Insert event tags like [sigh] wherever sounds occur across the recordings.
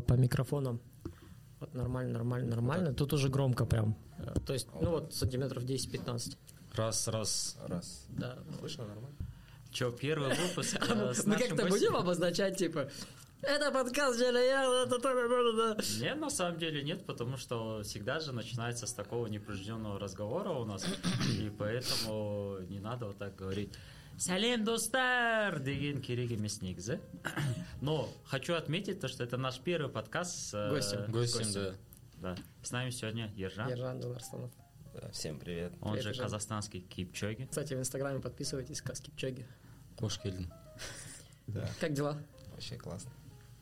по, по микрофонам. Вот нормально, нормально, нормально. Тут уже громко прям. Э, То есть, ну вот сантиметров 10-15. Раз, раз. Раз. Да. Слышно нормально? Че, первый выпуск э, [laughs] с Мы как-то гостем? будем обозначать, типа, это подкаст Желия, Нет, на самом деле нет, потому что всегда же начинается с такого непринужденного разговора у нас, и поэтому не надо вот так говорить Салем, достар! Деген керек емес негізі. [coughs] Но хочу отметить то, что это наш первый подкаст с э, Гостем. гостем. Гостем, да. Да. С нами сегодня Ержан, Ержан Дуларстанов. Да, всем привет. он Привет, же Ержан. казахстанский кипчоги. Кстати, в Инстаграме подписывайтесь, Каски Пчоги. Хош келдің. [laughs] Да, Как дела? вообще классно.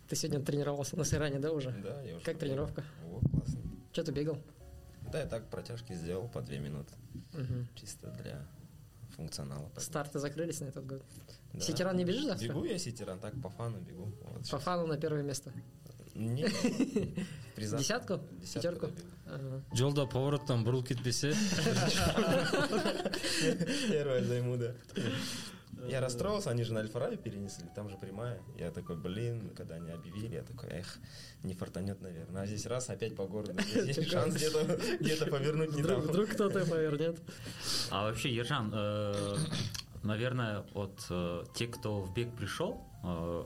Ты сегодня тренировался на Сиране, да, уже? Да, я уже... Как тренировка? О, классно. Что ты бегал? Да, я так протяжки сделал по две минуты. Мгм. Чисто для функционала. Старты закрылись на этот год. Да. Ситеран не бежишь завтра? Бегу я ситеран, так по фану бегу. Вот По фану на первое место. Не, [laughs] приза- Десятку? Десятку Пятерку? Жолда повороттан бұрылып кетпесе [laughs] Первое займу, да. Я расстроился, они же на Альфараве перенесли, там же прямая. Я такой, блин, когда они объявили, я такой, эх, не фартанет, наверное. А здесь раз, опять по городу. [laughs] Здесь есть шанс где-то где повернуть не Вдруг, там. вдруг кто-то повернет. А вообще, Ержан, э, наверное, вот э, те, кто в бег пришел, э,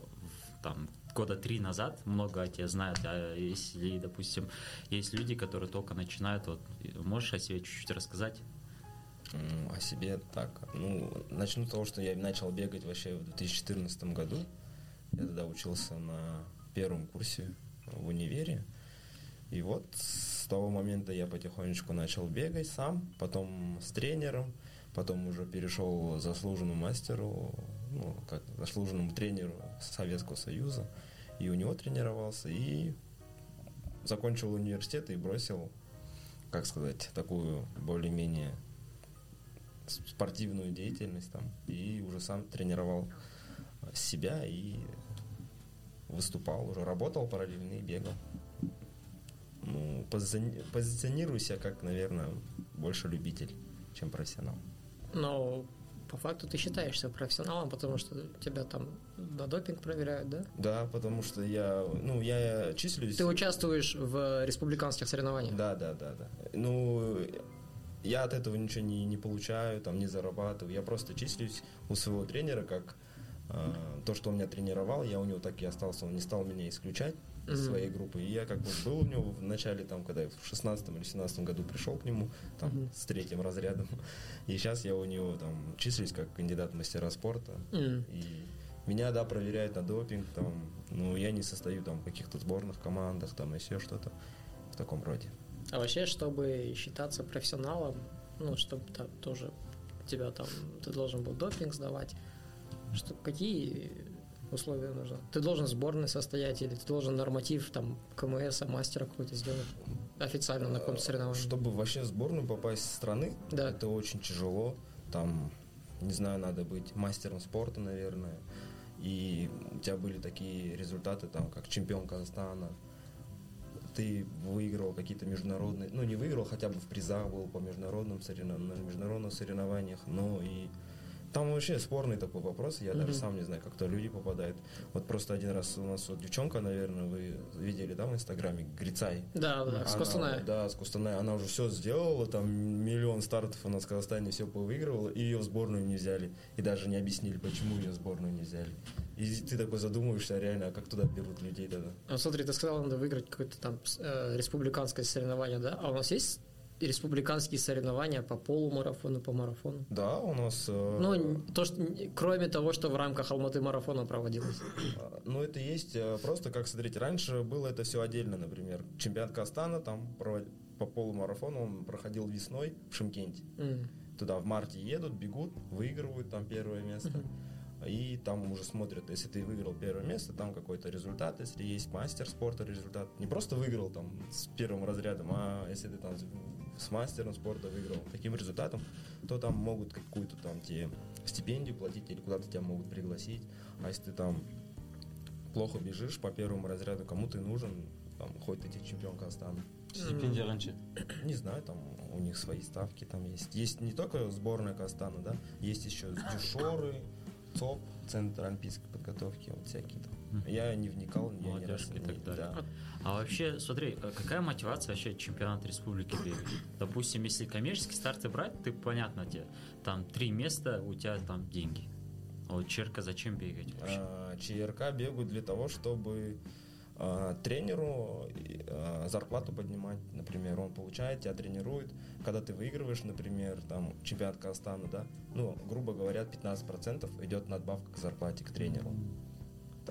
там года три назад, много о тебе знают, а если, допустим, есть люди, которые только начинают, вот, можешь о себе чуть-чуть рассказать? О себе так. Ну, начну с того, что я начал бегать вообще в 2014 году. Я тогда учился на первом курсе в универе. И вот с того момента я потихонечку начал бегать сам, потом с тренером, потом уже перешел заслуженному мастеру, ну, как заслуженному тренеру Советского Союза, и у него тренировался, и закончил университет и бросил, как сказать, такую более-менее спортивную деятельность там и уже сам тренировал себя и выступал, уже работал параллельно и бегал. Ну, позициони- позиционирую себя как, наверное, больше любитель, чем профессионал. Но по факту ты считаешься профессионалом, потому что тебя там на допинг проверяют, да? Да, потому что я, ну, я числюсь... Ты участвуешь в республиканских соревнованиях. Да, да, да, да. Ну, я от этого ничего не, не получаю, там, не зарабатываю. Я просто числюсь у своего тренера как э, то, что он меня тренировал, я у него так и остался, он не стал меня исключать из Мгм. своей группы. И я как бы был у него в начале, там, когда я в 16 или 17 году пришел к нему, там, Мгм. с третьим разрядом. И сейчас я у него там числюсь как кандидат в мастера спорта. М. И меня, да, проверяют на допинг, там, ну, я не состою там в каких-то сборных командах, там, и все что-то в таком роде. А вообще, чтобы считаться профессионалом, ну, чтобы там тоже тебя там, ты должен был допинг сдавать, что, какие условия нужны? Ты должен в сборной состоять или ты должен норматив там КМС, мастера какой-то сделать официально на каком-то соревновании? Чтобы вообще в сборную попасть страны, Да. это очень тяжело. Там, не знаю, надо быть мастером спорта, наверное. И у тебя были такие результаты, там, как чемпион Казахстана. Ты выиграл какие-то международные, ну не выиграл, хотя бы в призах был по международным соревнованиям, на международных соревнованиях, но и там вообще спорный такой вопрос, я даже Мгм. сам не знаю, как то люди попадают. Вот просто один раз у нас вот девчонка, наверное, вы видели, да, в Инстаграме, Грицай. Да, да, с Костаная. Да, с Костаная. Она уже все сделала, там миллион стартов у нас в Казахстане все повыигрывала, и ее в сборную не взяли. И даже не объяснили, почему ее в сборную не взяли. И ты такой задумываешься, а реально, а как туда берут людей тогда? Ну, смотри, ты сказал, надо выиграть какое-то там э, республиканское соревнование, да? А у нас есть республиканские соревнования по полумарафону, по марафону? Да, у нас... э, Ну, то, что, кроме того, что в рамках Алматы марафона проводилось. А, Ну, это есть э, просто, как, смотрите, раньше было это все отдельно, например. Чемпионат Казахстана там провод- по полумарафону он проходил весной в Шимкенте. М. Туда в марте едут, бегут, выигрывают там первое место. И там уже смотрят, если ты выиграл первое место, там какой-то результат, если есть мастер спорта результат. Не просто выиграл там с первым разрядом, а если ты там с- мастером спорта выиграл таким результатом, то там могут какую-то там тебе стипендию платить или куда-то тебя могут пригласить. А если ты там плохо бежишь по первому разряду, кому ты нужен, там, хоть ты чемпион Казахстана. Стипендия қанша? Не знаю, там у них свои ставки там есть. Есть не только сборная Казахстана, да, есть еще дюшоры, ЦОП, Центр олимпийской подготовки, вот всякие там. Я не вникал, я ни раз и не- так далее. да. А вообще, смотри, э, какая мотивация вообще чемпионат республики бегать? Допустим, если коммерческие старты брать, ты понятно тебе, там три места, у тебя там деньги. А вот черка зачем бегать вообще? А, ЧРК бегают для того, чтобы а, тренеру а, зарплату поднимать, например, он получает, тебя тренирует, когда ты выигрываешь, например, там чемпионат Казахстана, да, ну, грубо говоря, 15% идет надбавка к зарплате к тренеру. Та-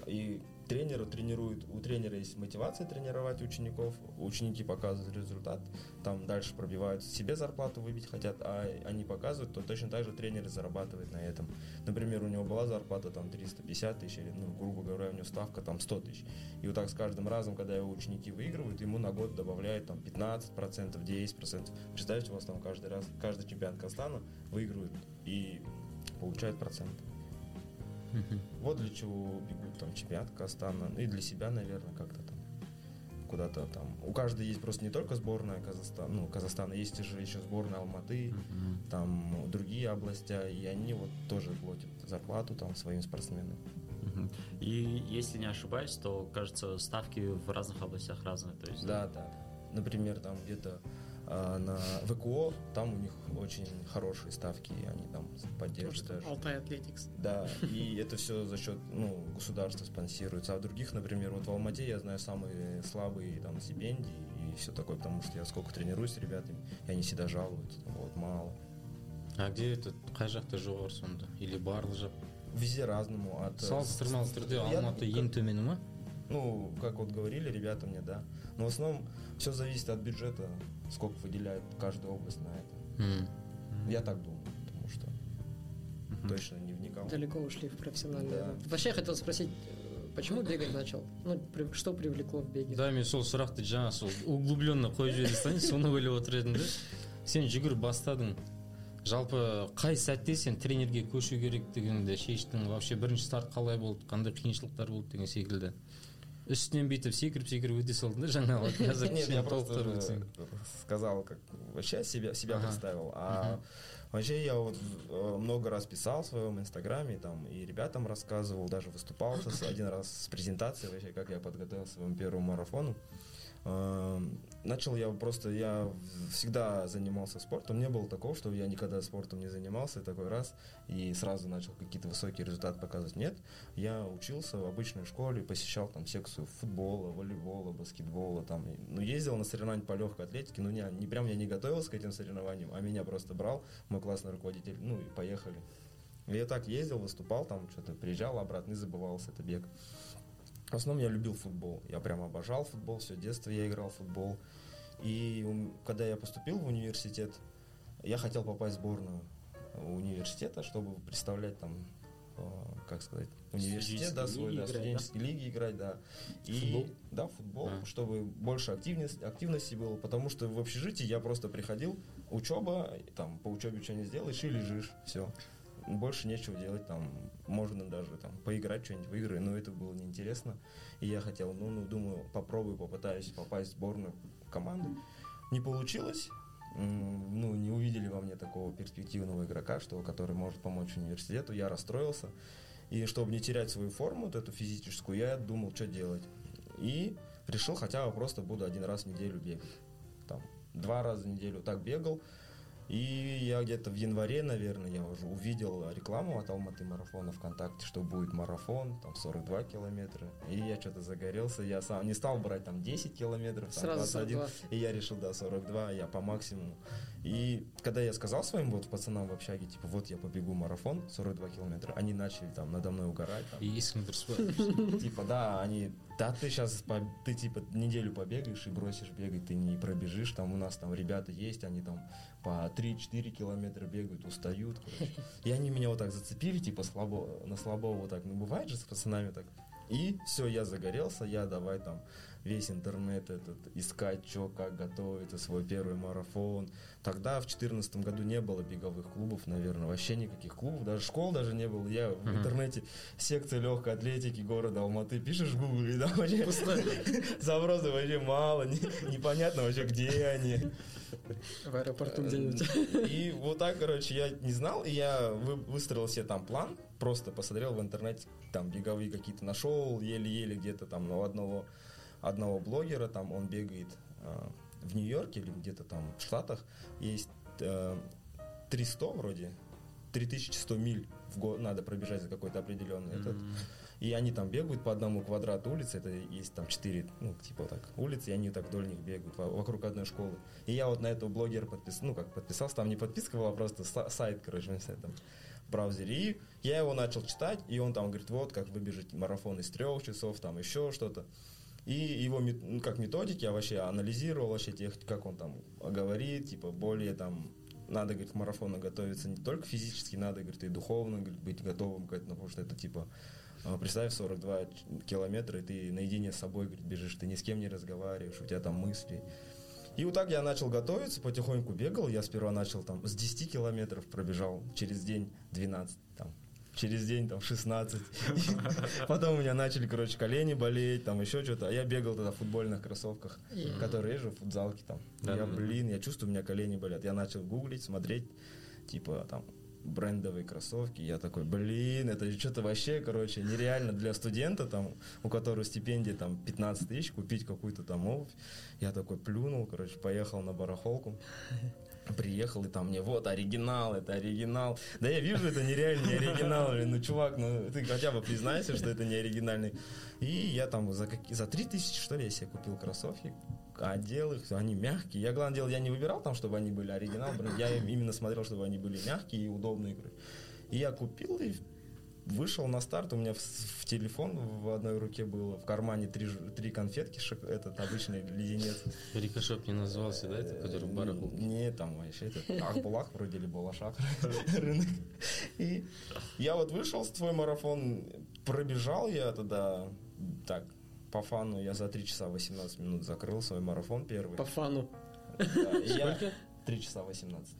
И тренера тренирует, у тренера есть мотивация тренировать учеников, ученики показывают результат, там дальше пробивают себе зарплату выбить хотят, а они показывают, то точно так же тренер зарабатывает на этом. Например, у него была зарплата там 350 тысяч, или, ну, грубо говоря, у него ставка там 100 тысяч. И вот так с каждым разом, когда его ученики выигрывают, ему на год добавляют там 15%, 10%. Представьте, у вас там каждый раз, каждый чемпионат Казахстана выигрывает и получает процент. Вот для чего бегут там чемпионат Казахстана, ну и для себя, наверное, как-то там куда-то там. У каждой есть просто не только сборная Казахстана, ну, Казахстана, есть же еще сборная Алматы, Мгм. там другие области, и они вот тоже платят зарплату там своим спортсменам. Мгм. И если не ошибаюсь, то, кажется, ставки в разных областях разные. То есть, Да, да. Например, там где-то а, на ВКО, там у них очень хорошие ставки, и они там Потому поддерживают что даже. Алтай Атлетикс. Да, и это все за счет ну, государства спонсируется. А в других, например, вот в Алмате я знаю самые слабые там стипендии и все такое, потому что я сколько тренируюсь с ребятами, и они всегда жалуются, вот мало. а где этот қай жақта жоғары сонда или барлық жақ Везде разному. От, салыстырмалы түрде алматы ең төмені ма Ну, как вот говорили ребята мне, да. Но в основном все зависит от бюджета, сколько выделяет каждая область на это. М. Я так думаю, потому что Мгм. точно не вникал. Далеко ушли в профессиональное. Да. Вообще я хотел спросить, э, почему бегать начал? Ну, при- что привлекло в беге? да мен сол сұрақты жаңа сол углубленно қойып жібере салайын соны ойлап отыр едім да сен жүгіріп бастадың жалпы қай сәтте сен тренерге көшу керектігіңді шештің вообще бірінші старт қалай болды қандай қиыншылықтар болды деген секілді үстінен бүйтіп секіріп секіріп өте салдың да жаңа вот қазір [laughs] Нет, я кішкене просто толықтырып өтсең сказал, как вообще себя, себя Ага. представил. А вообще я вот э, много раз писал в своем инстаграме, там, и ребятам рассказывал, даже выступал с- один раз с презентацией вообще, как я подготовил к своему первому марафону. Начал я просто, я всегда занимался спортом, не было такого, что я никогда спортом не занимался, такой раз, и сразу начал какие-то высокие результаты показывать. Нет, я учился в обычной школе, посещал там секцию футбола, волейбола, баскетбола, там, ну, ездил на соревнования по легкой атлетике, ну, не, не прям я не готовился к этим соревнованиям, а меня просто брал мой классный руководитель, ну, и поехали. Я так ездил, выступал, там, что-то приезжал обратно и забывался это бег. В основном я любил футбол. Я прям обожал футбол, все детство я играл в футбол. И когда я поступил в университет, я хотел попасть в сборную университета, чтобы представлять там, э, как сказать, университет, да, свой, да, играть, студенческие лиги играть, да. И, Футбол? Да, футбол, А. чтобы больше активности, активности было, потому что в общежитии я просто приходил, учеба, там, по учебе что не сделаешь и лежишь, все. Больше нечего делать, там, можно даже там поиграть что-нибудь в игры, но это было неинтересно. И я хотел, ну, ну, думаю, попробую, попытаюсь попасть в сборную команды. Не получилось, ну, не увидели во мне такого перспективного игрока, что, который может помочь университету, я расстроился. И чтобы не терять свою форму, вот эту физическую, я думал, что делать. И решил хотя бы просто буду один раз в неделю бегать. Там, два раза в неделю так бегал. И я где-то в январе, наверное, я уже увидел рекламу от Алматы марафона ВКонтакте, что будет марафон, там 42 километра. И я что-то загорелся, я сам не стал брать там 10 километров, там Сразу 21. 42. И я решил, да, 42, я по максимуму. И когда я сказал своим вот пацанам в общаге, типа, вот я побегу марафон 42 километра, они начали там надо мной угорать. там. и па [laughs] Типа, да, они, да, ты сейчас, ты типа неделю побегаешь и бросишь бегать, ты не пробежишь, там у нас там ребята есть, они там по 3-4 километра бегают, устают, короче. И они меня вот так зацепили, типа, слабо, на слабого вот так, ну, бывает же с пацанами так. И все, я загорелся, я давай там весь интернет этот, искать, что, как готовиться, свой первый марафон. Тогда, в 2014 году, не было беговых клубов, наверное, вообще никаких клубов, даже школ даже не было. Я в интернете секция легкой атлетики города Алматы пишешь в Google, и там вообще [laughs] запросов вообще мало, не- непонятно вообще, где они. В аэропорту где-нибудь. И вот так, короче, я не знал, и я вы- выстроил себе там план, просто посмотрел в интернете, там беговые какие-то нашел, еле-еле где-то там у одного, одного блогера, там он бегает а, в Нью-Йорке или где-то там в Штатах, есть э, 300 вроде, 3100 миль в год надо пробежать за какой-то определенный этот. И они там бегают по одному квадрату улицы, это есть там четыре, ну, типа так, улицы, и они так вдоль них бегают во- вокруг одной школы. И я вот на этого блогера подписался, ну, как подписался, там не подписка была, а просто са- сайт, короче, на этом браузере. И я его начал читать, и он там говорит, вот, как выбежать марафон из трех часов, там еще что-то. И его, ну, как методики, я вообще анализировал вообще тех, как он там говорит, типа, более там, надо, говорит, к марафону готовиться не только физически, надо, говорит, и духовно говорит, быть готовым к этому, потому что это, типа, а, Представь, 42 ч- километра, и ты наедине с собой говорит, бежишь, ты ни с кем не разговариваешь, у тебя там мысли. И вот так я начал готовиться, потихоньку бегал. Я сперва начал там с 10 километров пробежал, через день 12, там, через день там 16. Потом у меня начали, короче, колени болеть, там еще что-то. А я бегал тогда в футбольных кроссовках, которые езжу в футзалке там. Я, блин, я чувствую, у меня колени болят. Я начал гуглить, смотреть, типа там брендовые кроссовки. Я такой, блин, это что-то вообще, короче, нереально для студента, там, у которого стипендия там 15 тысяч, купить какую-то там обувь. Я такой плюнул, короче, поехал на барахолку. Приехал, и там мне, вот, оригинал, это оригинал. Да я вижу, это нереально не оригинал. Ну, чувак, ну, ты хотя бы признайся, что это не оригинальный. И я там за, какие, за 3 тысячи, что ли, я себе купил кроссовки, одел их, они мягкие. Я, главное дело, я не выбирал там, чтобы они были оригинал, я им именно смотрел, чтобы они были мягкие и удобные. короче. И я купил и вышел на старт, у меня в, в телефон в одной руке было, в кармане три, три конфетки, шок- этот обычный леденец. Рикошоп не назывался, да, это, который в барахолке? Не, там вообще это Ахбулах вроде или Балашах [laughs] рынок. И я вот вышел с твой марафон, пробежал я тогда так, по фану я за 3 часа 18 минут закрыл свой марафон первый. По фану. Да, я 3 часа 18.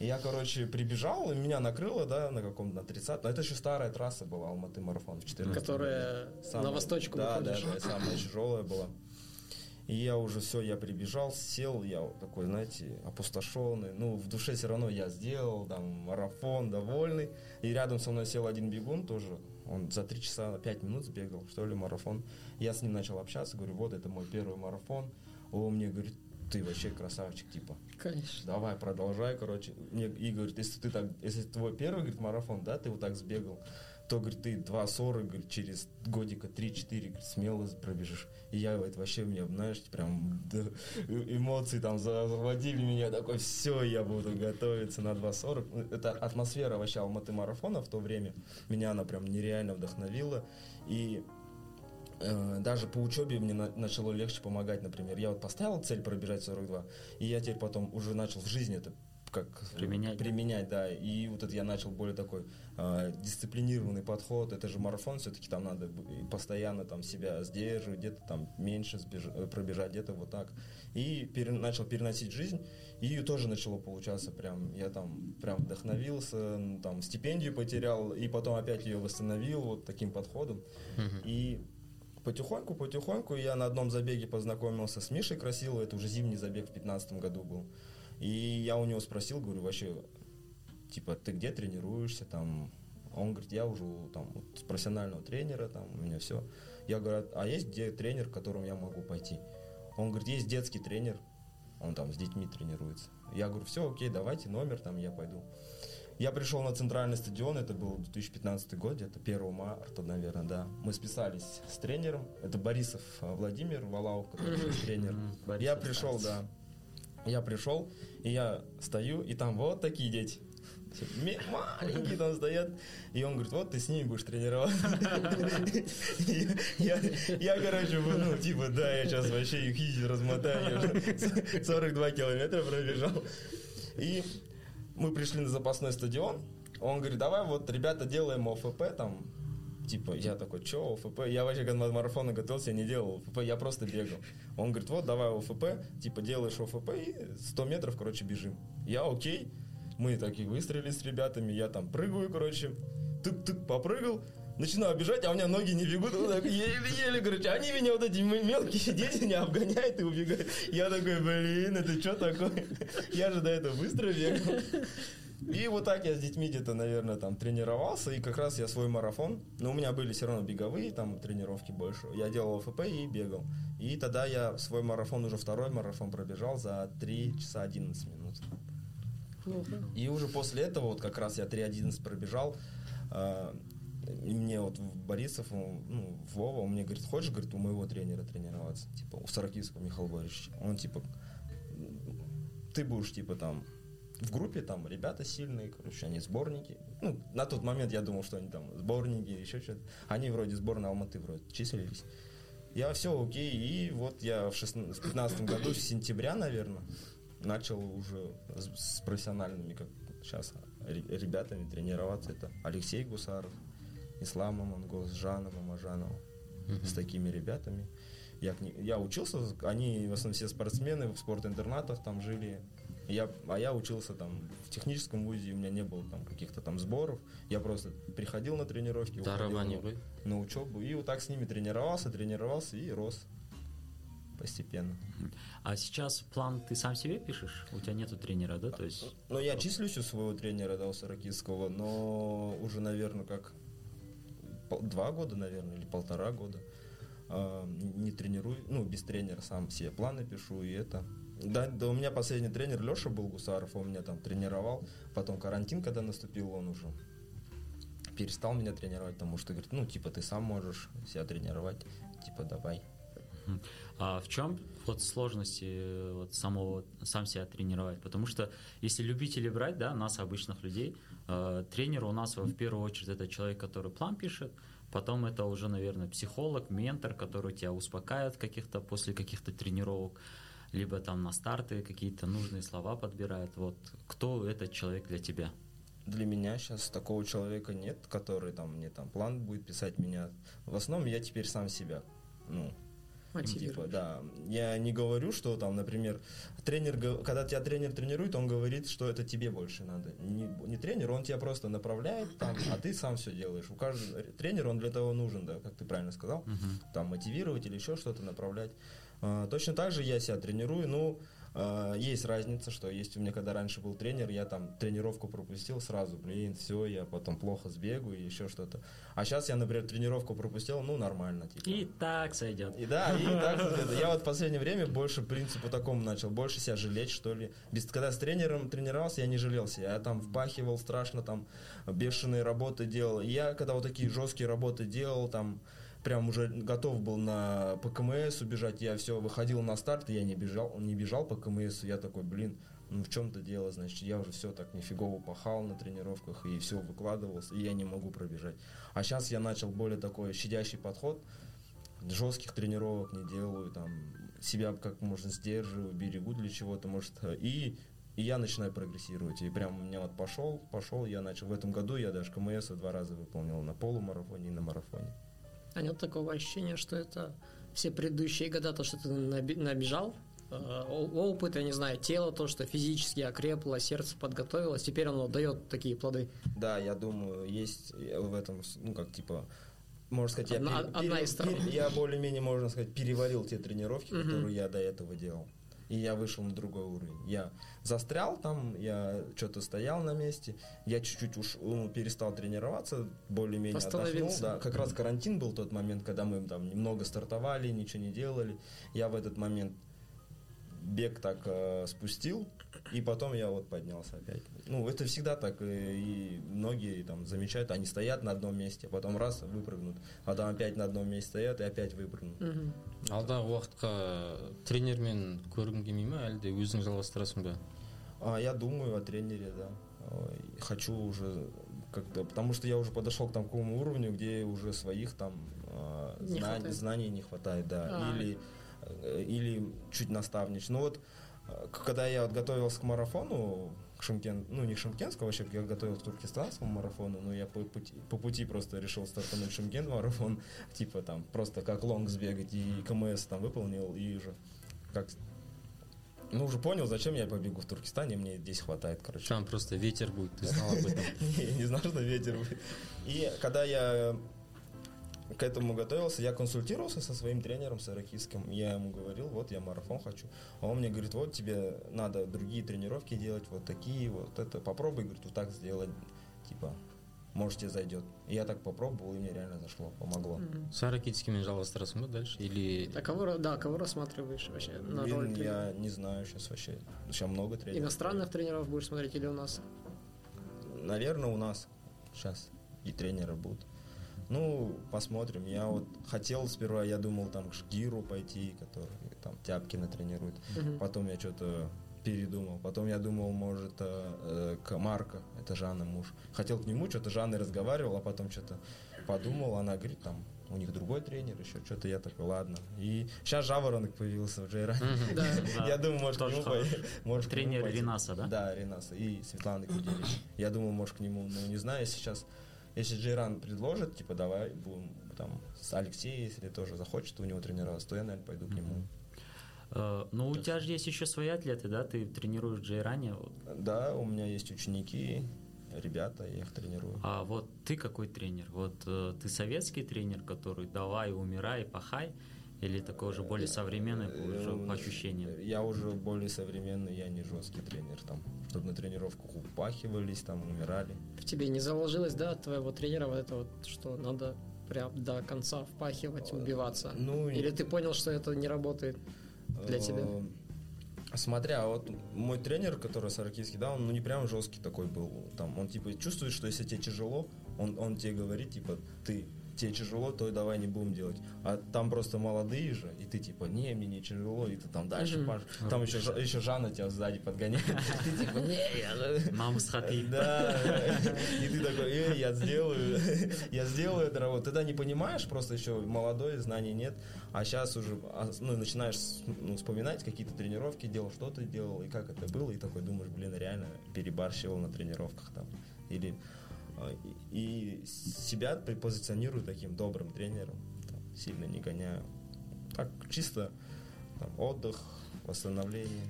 И я, короче, прибежал, и меня накрыло, да, на каком-то, на 30 Но это еще старая трасса была, Алматы марафон в 14 Которая на восточку да, выходишь. Да, да, самая тяжелая была. И я уже все, я прибежал, сел, я такой, знаете, опустошенный. Ну, в душе все равно я сделал, там, марафон, довольный. И рядом со мной сел один бегун тоже. Он за 3 часа 5 минут сбегал, что ли, марафон. Я с ним начал общаться, говорю, вот, это мой первый марафон. Он мне говорит, ты вообще красавчик, типа. Конечно. Давай, продолжай, короче. Мне, и говорит, если ты так, если твой первый, говорит, марафон, да, ты вот так сбегал, то, говорит, ты 2.40, говорит, через годика 3-4, говорит, смело пробежишь. И я, это вообще меня, знаешь, прям да, э- эмоции там заводили меня, такой, все, я буду готовиться на 2.40. Ну, Это атмосфера вообще Алматы марафона в то время, меня она прям нереально вдохновила. И э, даже по учебе мне на- начало легче помогать, например. Я вот поставил цель пробежать 42, и я теперь потом уже начал в жизни это как Применять. применять, да. И вот это я начал более такой э, дисциплинированный подход. Это же марафон, все-таки там надо постоянно там себя сдерживать, где-то там меньше сбеж- э, пробежать, где-то вот так. И пере- начал переносить жизнь, и тоже начало получаться прям, я там прям вдохновился, там стипендию потерял, и потом опять ее восстановил вот таким подходом. И потихоньку, потихоньку я на одном забеге познакомился с Мишей Красиловой, это уже зимний забег в 2015 году был. И я у него спросил, говорю, вообще, типа, ты где тренируешься, там, он говорит, я уже там, с профессионального тренера, там, у меня все. Я говорю, а есть где тренер, к которому я могу пойти? Он говорит, есть детский тренер, он там с детьми тренируется. Я говорю, все, окей, давайте номер, там, я пойду. Я пришел на центральный стадион, это был 2015 год, где-то 1 марта, наверное, да. Мы списались с тренером, это Борисов а, Владимир Валау, который [clears throat] тренер. Борисов, Я пришел, да. Я пришел, и я стою, и там вот такие дети. Маленькие там стоят. И он говорит, вот ты с ними будешь тренироваться. Я, короче, ну, типа, да, я сейчас вообще их изи размотаю. Я уже 42 километра пробежал. И мы пришли на запасной стадион. Он говорит, давай вот, ребята, делаем ОФП там, Типа, я такой, что, ОФП? Я вообще, когда на марафоны готовился, я не делал ОФП, я просто бегал. Он говорит, вот, давай ОФП, типа, делаешь ОФП и 100 метров, короче, бежим. Я окей, мы такие выстрелили с ребятами, я там прыгаю, короче, тык-тык попрыгал, начинаю бежать, а у меня ноги не бегут, вот так еле-еле, короче, они меня вот эти мелкие дети не обгоняют и убегают. Я такой, блин, это что такое? Я же до этого быстро бегал. И вот так я с детьми где-то, наверное, там тренировался, и как раз я свой марафон, но у меня были все равно беговые там тренировки больше, я делал ОФП и бегал. И тогда я свой марафон, уже второй марафон пробежал за 3 часа 11 минут. И уже после этого, вот как раз я 3.11 пробежал, э, и мне вот Борисов, ну, Вова, он мне говорит, хочешь, говорит, у моего тренера тренироваться, типа, у Саракисского Михаила Борисовича. Он, типа, ты будешь, типа, там, в группе там ребята сильные, короче, они сборники. Ну, на тот момент я думал, что они там сборники, еще что-то. Они вроде сборной Алматы вроде числились. Я все окей, и вот я в 2015 году, с сентября, наверное, начал уже с, с профессиональными, как сейчас, ребятами тренироваться. Это Алексей Гусаров, Ислам Амангос, Жанна Мамажанова. Mm-hmm. С такими ребятами. Я, я учился, они в основном все спортсмены в спорт-интернатах там жили. Я, а я учился там в техническом вузе, у меня не было там каких-то там сборов. Я просто приходил на тренировки, уходил на, на учебу. И вот так с ними тренировался, тренировался и рос постепенно. А сейчас план ты сам себе пишешь? У тебя нету тренера, да? То есть... Ну, я числюсь у своего тренера, да, у Саракисского, но уже, наверное, как два года, наверное, или полтора года э, не тренирую, ну, без тренера сам все планы пишу, и это. Да, да, у меня последний тренер Леша был Гусаров, он меня там тренировал, потом карантин, когда наступил, он уже перестал меня тренировать, потому что говорит, ну, типа, ты сам можешь себя тренировать, типа, давай. А в чем вот сложности вот самого сам себя тренировать? Потому что если любители брать, да, нас обычных людей, э, тренер у нас в первую очередь это человек, который план пишет, потом это уже, наверное, психолог, ментор, который тебя успокаивает каких-то после каких-то тренировок, либо там на старты какие-то нужные слова подбирает. Вот кто этот человек для тебя? Для меня сейчас такого человека нет, который там мне там план будет писать меня. В основном я теперь сам себя, ну, Типа, да. Я не говорю, что там, например, тренер, когда тебя тренер тренирует, он говорит, что это тебе больше надо. Не, не тренер, он тебя просто направляет там, а ты сам все делаешь. У каждого тренер, он для того нужен, да, как ты правильно сказал, uh-huh. там мотивировать или еще что-то направлять. А, точно так же я себя тренирую, ну, а, есть разница, что есть у меня, когда раньше был тренер, я там тренировку пропустил сразу, блин, все, я потом плохо сбегу и еще что-то. А сейчас я, например, тренировку пропустил, ну, нормально. Типа. И так сойдет. И да, и так сойдет. Я вот в последнее время больше принципу такому начал, больше себя жалеть, что ли. Без, когда с тренером тренировался, я не жалелся. Я там впахивал страшно, там бешеные работы делал. И я, когда вот такие жесткие работы делал, там прям уже готов был на ПКМС убежать, я все, выходил на старт, и я не бежал, не бежал по КМС, я такой, блин, ну в чем-то дело, значит, я уже все так нифигово пахал на тренировках и все выкладывался, и я не могу пробежать. А сейчас я начал более такой щадящий подход, жестких тренировок не делаю, там, себя как можно сдерживаю, берегу для чего-то, может, и и я начинаю прогрессировать. И прям у меня вот пошел, пошел, я начал. В этом году я даже КМС два раза выполнил на полумарафоне и на марафоне. А нет такого ощущения, что это все предыдущие года, то, что ты набежал, э, опыт, я не знаю, тело, то, что физически окрепло, сердце подготовилось, теперь оно дает такие плоды. Да, я думаю, есть в этом, ну, как типа, можно сказать, одна, я, пере, одна из пере, я более-менее, можно сказать, переварил те тренировки, угу. которые я до этого делал и я вышел на другой уровень. Я застрял там, я что-то стоял на месте, я чуть-чуть уж ну, перестал тренироваться, более-менее отдохнул. Да, как раз карантин был тот момент, когда мы там немного стартовали, ничего не делали. Я в этот момент бег так э, спустил, и потом я вот поднялся опять. Ну, это всегда так, и, э, и многие там замечают, они стоят на одном месте, потом раз выпрыгнут, а потом опять на одном месте стоят и опять выпрыгнут. алдағы уақытқа тренермен көргің келмей ма әлде өзің жалғастырасың ба а, я думаю о тренере да хочу уже как-то потому что я уже подошел к такому уровню где уже своих там а, знаний, знаний не хватает да а. или Э, или чуть наставнич. Но вот э, когда я вот готовился к марафону, к Шымкент, ну не к Шымкентскому, вообще я готовился к туркестанскому марафону, но я по пути, по пути просто решил стартануть Шымкент марафон, [laughs] типа там просто как лонг сбегать и КМС там выполнил и уже как ну, уже понял, зачем я побегу в Туркестане, мне здесь хватает, короче. Там просто ветер будет, ты знал об этом. [laughs] Я не знал, что ветер будет. И когда я к этому готовился, я консультировался со своим тренером Саракисским. Я ему говорил, вот я марафон хочу. А он мне говорит, вот тебе надо другие тренировки делать, вот такие, вот это. Попробуй, говорит, вот так сделать. Типа, может тебе зайдет. И я так попробовал, и мне реально зашло, помогло. С Аракитскими жалғастырасың ба дальше? Или А кого, да, кого рассматриваешь вообще на Блин, роль тренера? я не знаю сейчас вообще. Сейчас много тренеров. Иностранных тренеров будешь смотреть или у нас? Наверное, у нас сейчас и тренеры будут. Ну, посмотрим. Я вот хотел сперва, я думал там к Шгиру пойти, который там Тяпкина тренирует. Мгм. Потом я что-то передумал. Потом я думал, может, э, э, к Марко, это Жанна муж. Хотел к нему, что-то Жанной разговаривал, а потом что-то подумал, она говорит, там, у них другой тренер еще, что-то я такой, ладно. И сейчас Жаворонок появился в. Да, Я думаю, может, к нему Тренер. Ринаса, да? Да, Ринаса и Светлана Куделич. Я думаю, может, к нему, ну, не знаю, сейчас, если Джейран предложит, типа, давай будем там с Алексеем, если тоже захочет у него тренироваться, то я, наверное, пойду к нему. Э, Ну, у тебя же есть еще свои атлеты, да? Ты тренируешь Джейране. вот. Да, у меня есть ученики, ребята, я их тренирую. А вот ты какой тренер? Вот э, ты советский тренер, который давай, умирай, пахай? Или такой уже более современный, уже по ощущениям? Я уже более современный, я не жесткий тренер, там, чтобы на тренировках упахивались, там, умирали. В тебе не заложилось, да, от твоего тренера вот это вот, что надо прям до конца впахивать, убиваться? Ну, Или ты понял, что это не работает для тебя? Э, Смотря, вот мой тренер, который Саракийский, да, он ну, не прям жесткий такой был. Там, он типа чувствует, что если тебе тяжело, он, он тебе говорит, типа, ты тебе тяжело, то давай не будем делать. А там просто молодые же, и ты типа, не, мне не тяжело, и ты там дальше Мгм. паш. Там еще, еще Жанна тебя сзади подгоняет. [laughs] Ты типа, не, [laughs] Мама схотит. [laughs] Да, и ты такой, э, я сделаю, я сделаю эту работу. Тогда не понимаешь, просто еще молодой, знаний нет, а сейчас уже а, ну, начинаешь ну, вспоминать какие-то тренировки, делал, что ты делал, и как это было, и такой думаешь, блин, реально перебарщивал на тренировках там. Или и, и себя позиционирую таким добрым тренером, там, сильно не гоняю. Так, чисто там, отдых, восстановление.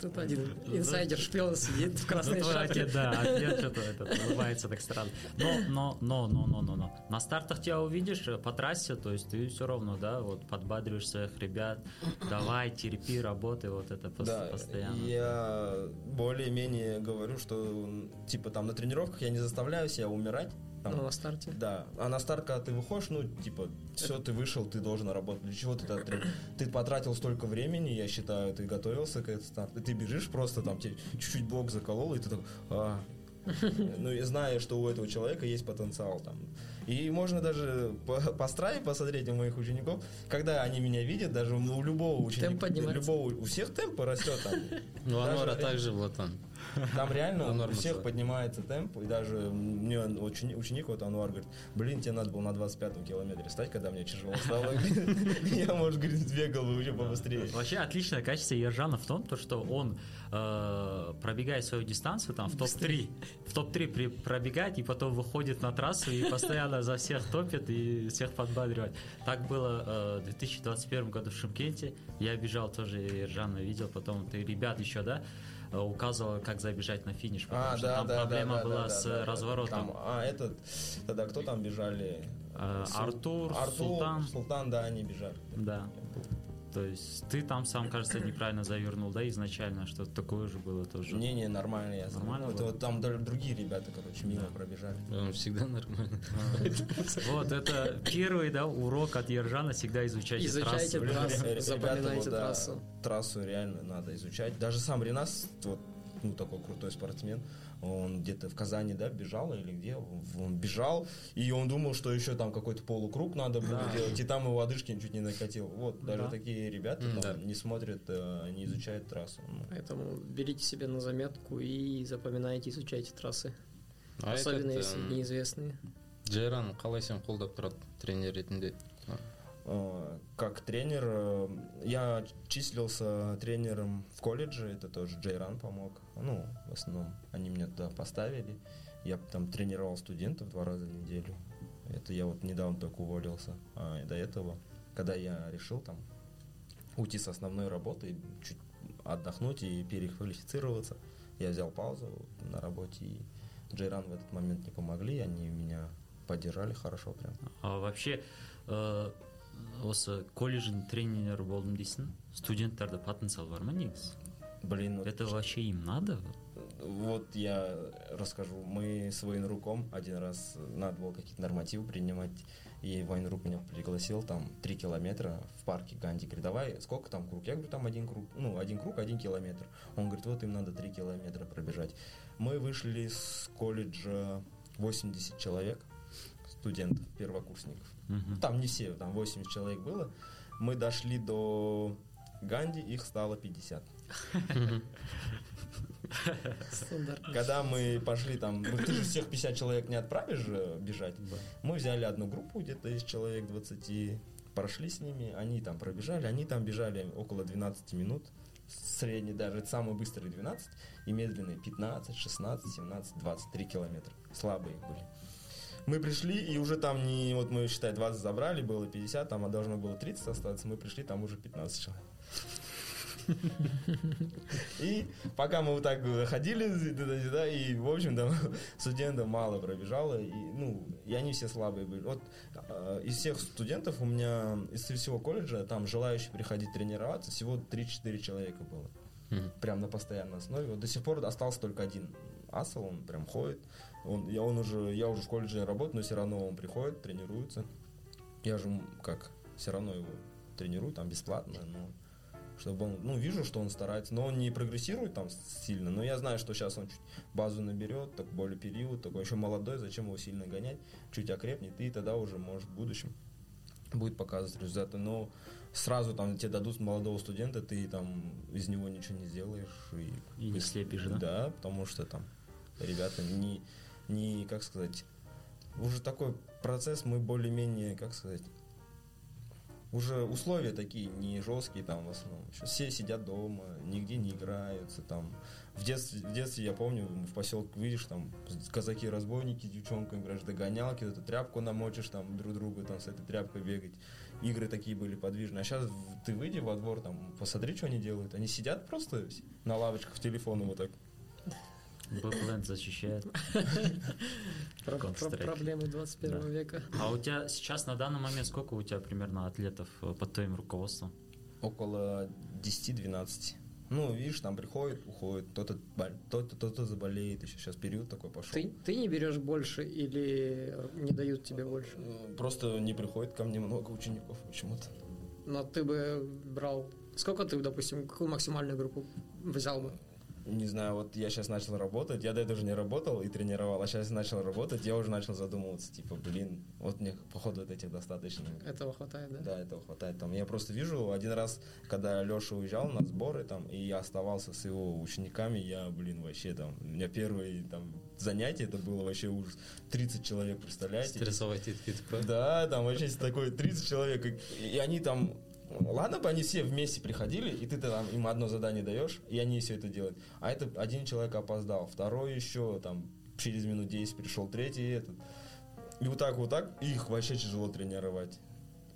Тут один инсайдер шпион сидит в красной шапке. да, ответ что-то этот, улыбается так странно. Но, но, но, но, но, но, но. На стартах тебя увидишь э, по трассе, то есть ты все равно, да, вот подбадриваешь своих ребят, давай, терпи, работай, вот это постоянно. я более-менее говорю, что типа там на тренировках я не заставляю себя умирать. Там, Ну, на старте. Да, а на старт, когда ты выходишь, ну, типа, все, ты вышел, ты должен работать. Для чего ты это Ты потратил столько времени, я считаю, ты готовился к этому старту, и ты бежишь просто, там, тебе чуть-чуть блок заколол, и ты такой, а, [laughs] ну, и зная, что у этого человека есть потенциал там. И можно даже по, по посмотреть у моих учеников, когда они меня видят, даже у, любого ученика, Темп поднимается. любого, у всех темп растет там. Ну, ре- также вот он. Там реально Ну, у всех поднимается темп, и даже мне ученик, вот Ануар говорит, блин, тебе надо было на 25-м километре стать, когда мне тяжело стало. [laughs] Я, может, говорит, бегал бы уже побыстрее. Вообще отличное качество Ержана в том, то, что он э, пробегает свою дистанцию там в топ-3, в топ-3 при- пробегает и потом выходит на трассу и постоянно за всех топит и всех подбадривает. Так было э, в 2021 году в Шимкенте. Я бежал тоже, Ержана видел, потом ты ребят еще, да, э, указывал, как забежать на финиш, потому А, что да, там да, проблема да, была да, с да, разворотом. Там, А, этот, тогда кто там бежали? Э, Артур, Артур, Султан. Султан, да, они бежали. Да. То есть ты там сам, кажется, неправильно завернул, да, изначально, что-то такое же было тоже. Не-не, нормально я знаю. Нормально Это было? вот там даже другие ребята, короче, мимо пробежали. Он всегда нормально. Вот, это первый, да, урок от Ержана, всегда изучайте, Изучайте трассу. Блин, трассу, запоминайте да, трассу. Трассу реально надо изучать. Даже сам Ренас, вот, ну, такой крутой спортсмен, он где-то в Казани, да, бежал или где, он бежал, и он думал, что еще там какой-то полукруг надо было делать, и там его одышкин чуть не накатил. Вот, даже Да. такие ребята М, там да. не смотрят, э, не изучают трассу. Ну, Поэтому берите себе на заметку и запоминайте, изучайте трассы. А Особенно этот, если эм, неизвестные. Джейран қалай сен қолдап тұрады тренер ретінде Э, Как тренер, э, я числился тренером в колледже, это тоже Джейран помог Ну, в основном они меня туда поставили. Я там тренировал студентов два раза в неделю. Это я вот недавно только уволился. А до этого, когда я решил там уйти с основной работы, чуть отдохнуть и переквалифицироваться, я взял паузу на работе, и Джейран в этот момент не помогли, они меня поддержали хорошо прям. А вообще э, осы колледждің тренері болдым дейсің студенттерде потенциал бар ма негізі Блин, вот это вообще им надо Вот я расскажу. Мы с военруком один раз надо было какие-то нормативы принимать, и военрук меня пригласил там три километра в парке Ганди. Говорит, давай, сколько там круг? Я говорю, там один круг, ну, один круг, один километр. Он говорит, вот им надо три километра пробежать. Мы вышли с колледжа 80 человек, студентов, первокурсников. Мгм. Там не все, там 80 человек было. Мы дошли до Ганди, их стало 50. Когда мы пошли там, ну ты же всех 50 человек не отправишь же бежать. Мы взяли одну группу где-то из человек 20, прошли с ними, они там пробежали, они там бежали около 12 минут. Средний даже, самый быстрый 12, и медленный 15, 16, 17, 23 километра. Слабые были. Мы пришли, и уже там не, вот мы, считай, 20 забрали, было 50, там а должно было 30 остаться, мы пришли, там уже 15 человек. И пока мы вот так ходили и, в общем, там [laughs] студентов мало пробежало, и, ну, и они все слабые были. Вот э, из всех студентов у меня, из всего колледжа, там желающих приходить тренироваться, всего 3-4 человека было. Прям на постоянной основе. Вот до сих пор остался только один асал, он прям ходит. Он, я, он уже, я уже в колледже работаю, но все равно он приходит, тренируется. Я же как, все равно его тренирую там бесплатно, но чтобы он, ну, вижу, что он старается, но он не прогрессирует там сильно, но я знаю, что сейчас он чуть базу наберет, так более период, такой еще молодой, зачем его сильно гонять, чуть окрепнет, и тогда уже, может, в будущем будет показывать результаты, но сразу там тебе дадут молодого студента, ты там из него ничего не сделаешь. И, И не слепишь, да? Да, потому что там ребята не, не, как сказать, уже такой процесс мы более-менее, как сказать, уже условия такие не жесткие там в основном. Все сидят дома, нигде не играются там. В детстве, в детстве я помню, в поселке выйдешь, там казаки-разбойники, девчонками играешь, догонялки, эту тряпку намочишь, там друг друга там с этой тряпкой бегать. Игры такие были подвижные. А сейчас ты выйди во двор, там, посмотри, что они делают. Они сидят просто на лавочках в телефоны вот так. Бэкленд защищает. [laughs] Проблемы 21 Да. века. А у тебя сейчас на данный момент сколько у тебя примерно атлетов э, под твоим руководством? Около 10-12. Ну, видишь, там приходит, уходит, кто-то, бол- кто-то, кто-то заболеет, еще сейчас период такой пошел. Ты, ты не берешь больше или не дают тебе больше? Ну, Просто не приходит ко мне много учеников почему-то. Но ты бы брал... Сколько ты, допустим, какую максимальную группу взял бы? Не знаю, вот я сейчас начал работать, я до этого же не работал и тренировал, а сейчас начал работать, я уже начал задумываться, типа, блин, вот мне, походу, вот этих достаточно. Этого хватает, да? Да, этого хватает. Там, я просто вижу, один раз, когда Леша уезжал на сборы, там, и я оставался с его учениками, я, блин, вообще там, у меня первые там занятия, это было вообще ужас. 30 человек, представляете? стрессовать па Да, там вообще такой 30 человек, и и они там, ладно бы они все вместе приходили, и ты там им одно задание даешь, и они все это делают. А это один человек опоздал, второй еще там через минут 10 пришел, третий этот. И вот так, вот так, их вообще тяжело тренировать,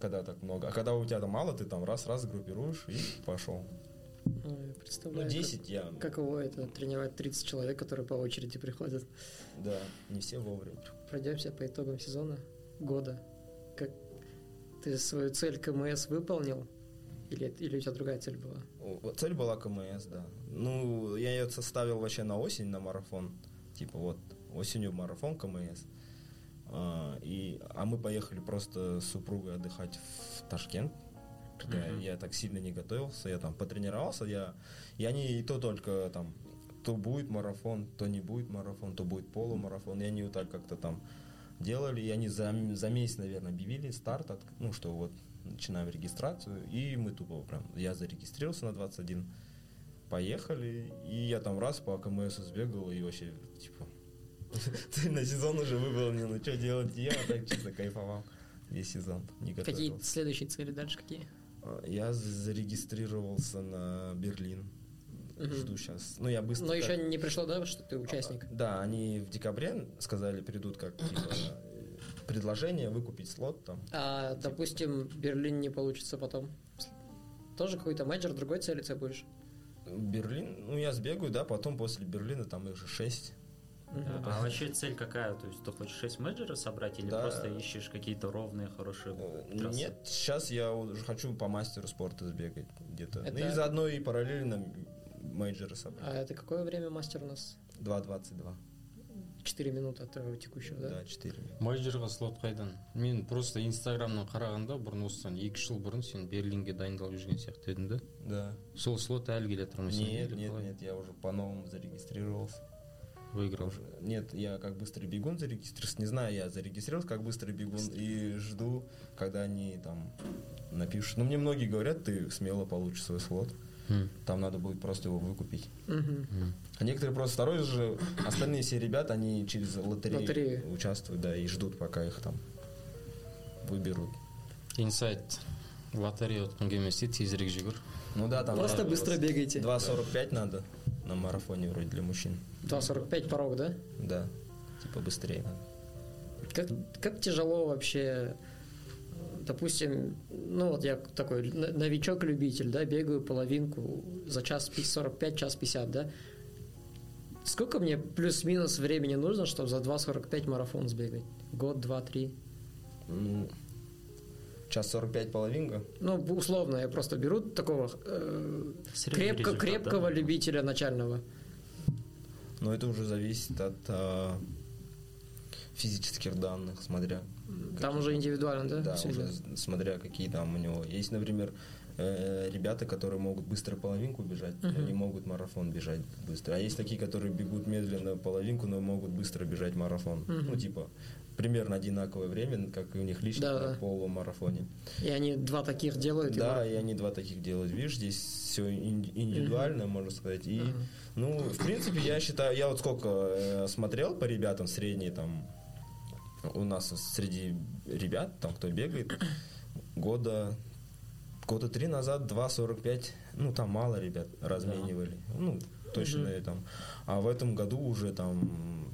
когда так много. А когда у тебя там мало, ты там раз-раз группируешь и пошел. Ну, я Ну, представляю, 10 я, как- каково это тренировать 30 человек, которые по очереди приходят. да, не все вовремя. Пройдемся по итогам сезона, года. Как ты свою цель КМС выполнил? Или, или у тебя другая цель была? Цель была КМС, да. Ну, я ее составил вообще на осень, на марафон. Типа вот осенью марафон КМС. А, и, а мы поехали просто с супругой отдыхать в Ташкент. Когда Мгм. я так сильно не готовился, я там потренировался, я, и они и то только там, то будет марафон, то не будет марафон, то будет полумарафон, и они вот так как-то там делали, и они за, за месяц, наверное, объявили старт, от- ну, что вот начинаем регистрацию, и мы тупо прям, я зарегистрировался на 21, поехали, и я там раз по КМС сбегал, и вообще, типа, [laughs] цель на сезон уже выполнил, ну что делать, я так чисто кайфовал. весь сезон. Не Какие следующие цели дальше какие? А, Я зарегистрировался на Берлин. Мгм. Жду сейчас. Ну, я быстро... Но так- еще не пришло, да, что ты участник? Да, они в декабре сказали, придут как типа, [clears throat] предложение выкупить слот там. А, допустим, Берлин не получится потом. Тоже какой-то менеджер другой целиться будешь? Берлин, ну я сбегаю, да, потом после Берлина там их же шесть. Мгм. А вообще цель какая? То есть ты хочешь 6 менеджеров собрать или Да. просто ищешь какие-то ровные, хорошие Э, трассы? Нет, сейчас я уже хочу по мастеру спорта сбегать где-то. Ну Это- и заодно и параллельно менеджеры собрать. А это какое время мастер у нас? 2.22. 4 минуты от твоего текущего, да? Да, 4 менеджерға слот қайдан мен просто инстаграмнан қарағанда бұрын осыдан екі үш жыл бұрын сен берлинге дайындалып жүрген сияқты едің да Да. сол слот әлі келе жатыр ма сенде Нет, или нет, қалай? нет, я уже по-новому зарегистрировался. выиграл Уже- Нет, я как быстрый бегун зарегистрировался. Не знаю, я зарегистрировался как быстрый бегун и жду, когда они там напишут. Ну, мне многие говорят, ты смело получишь свой слот. Там надо будет просто его выкупить. А некоторые просто второй же, остальные все ребята, они через лотерею, Лотерею. участвуют, да, и ждут, пока их там выберут. инсайт келмесе тезірек жүгір Ну да, там Просто быстро бегайте. 2.45 надо на марафоне вроде для мужчин. 2.45 порог, да? Да, типа быстрее надо. Как, как тяжело вообще, допустим, ну вот я такой новичок-любитель, да, бегаю половинку за час пи- 45, час 50, да? Сколько мне плюс-минус времени нужно, чтобы за 2.45 марафон сбегать? Год, два, три? Ну, час 45 половинка. Ну, условно, я просто беру такого э, крепко, крепкого да? любителя начального. Но это уже зависит от а, физических данных, смотря. Там уже индивидуально, да? Да, уже смотря какие там у него. Есть, например, э, ребята, которые могут быстро половинку бежать, но Мгм. не могут марафон бежать быстро. А есть такие, которые бегут медленно половинку, но могут быстро бежать марафон. Мгм. Ну, типа, примерно одинаковое время, как и у них лично Да, на полумарафоне. И они два таких делают. и Да, мар- и они два таких делают. Видишь, здесь все индивидуально, можно сказать. И, Мгм. ну, в принципе, я считаю, я вот сколько э, смотрел по ребятам средние там у нас среди ребят, там, кто бегает, года года три назад 2.45, ну, там мало ребят разменивали. Ну, точно там. А в этом году уже там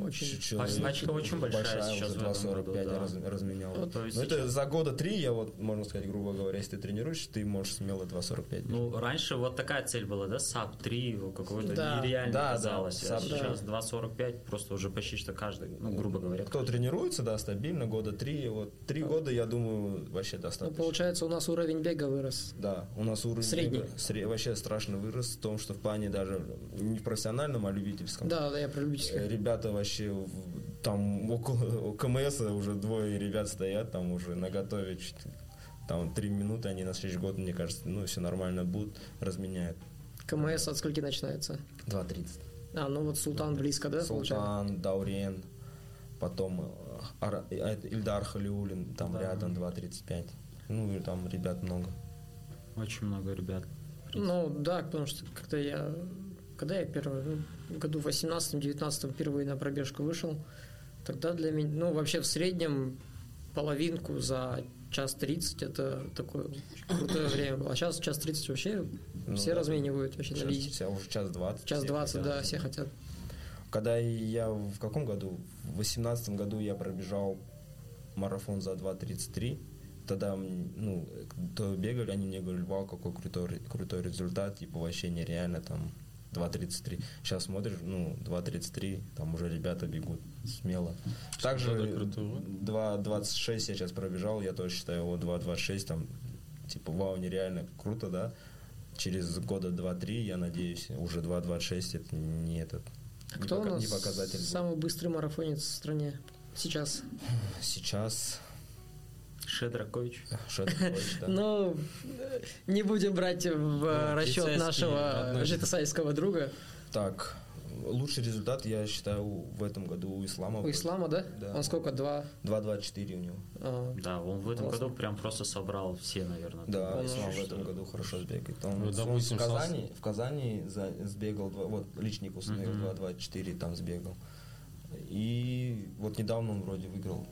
Очень. ч- Значка очень большая сейчас уже в этом 2.45 году, да. раз- разменял. Вот, то есть Но это сейчас- за года три, я вот, можно сказать, грубо говоря, если ты тренируешься, ты можешь смело 2.45 бежать. Ну, раньше вот такая цель была, да, sub 3, какой-то Да. нереально Да, да, казалось. а sub, сейчас да. 2.45, просто уже почти что каждый, ну, грубо говоря. Кто тренируется, да, стабильно, года три, вот три года, я думаю, вообще Ну, достаточно. получается, у нас уровень бега вырос. Да, у нас уровень Средний. бега сре- вообще страшно вырос в том, что в плане даже не в профессиональном, а любительском. Да, да, я про Э, любительских. Ребята вообще там около КМС уже двое ребят стоят, там уже наготове там три минуты, они на следующий год, мне кажется, ну все нормально будут, разменяют. КМС от скольки начинается? 2.30. А, ну вот Султан близко, да, получается? Султан, Даурен, потом э, Ара- э, это Ильдар Халиулин, там Да. рядом 2.35. Ну и там ребят много. Очень много ребят. Ну, да, потому что когда я... Когда я первый, ну, в году 18-19 впервые на пробежку вышел, тогда для меня, ну, вообще в среднем половинку за час 30 это такое крутое [coughs] время было. А сейчас час 30 вообще Ну все да. разменивают вообще на Сейчас визе. вся уже час 20. Час все 20, хотят. да, все хотят. Когда я в каком году? В восемнадцатом году я пробежал марафон за 2.33. Тогда, ну, то бегали, они мне говорили, вау, какой крутой, крутой результат, типа вообще нереально, там, 2.33. Сейчас смотришь, ну, 2.33, там уже ребята бегут смело. Также Что-то крутого. 2.26 я сейчас пробежал, я тоже считаю, вот 2.26, там, типа, вау, нереально круто, да. Через года 2-3, я надеюсь, уже 2.26 это не этот, А не кто у пока- нас не показатель. самый быстрый марафонец в стране сейчас? Сейчас Шедракович. [laughs] Шаткович, да. Ну, не будем брать в Да, расчет нашего житосайского друга. Так, лучший результат, я считаю, в этом году у Ислама. У Ислама, да? Да. Он сколько? Два? 2.24 у него. а, Да, он в этом Классно. году прям просто собрал все, наверное. Да, Он Ислам в этом году хорошо сбегает. Он, Ну, он в Казани, в Казани за- сбегал, два- вот личник установил Мгм. 2.24, там сбегал. И вот недавно он вроде выиграл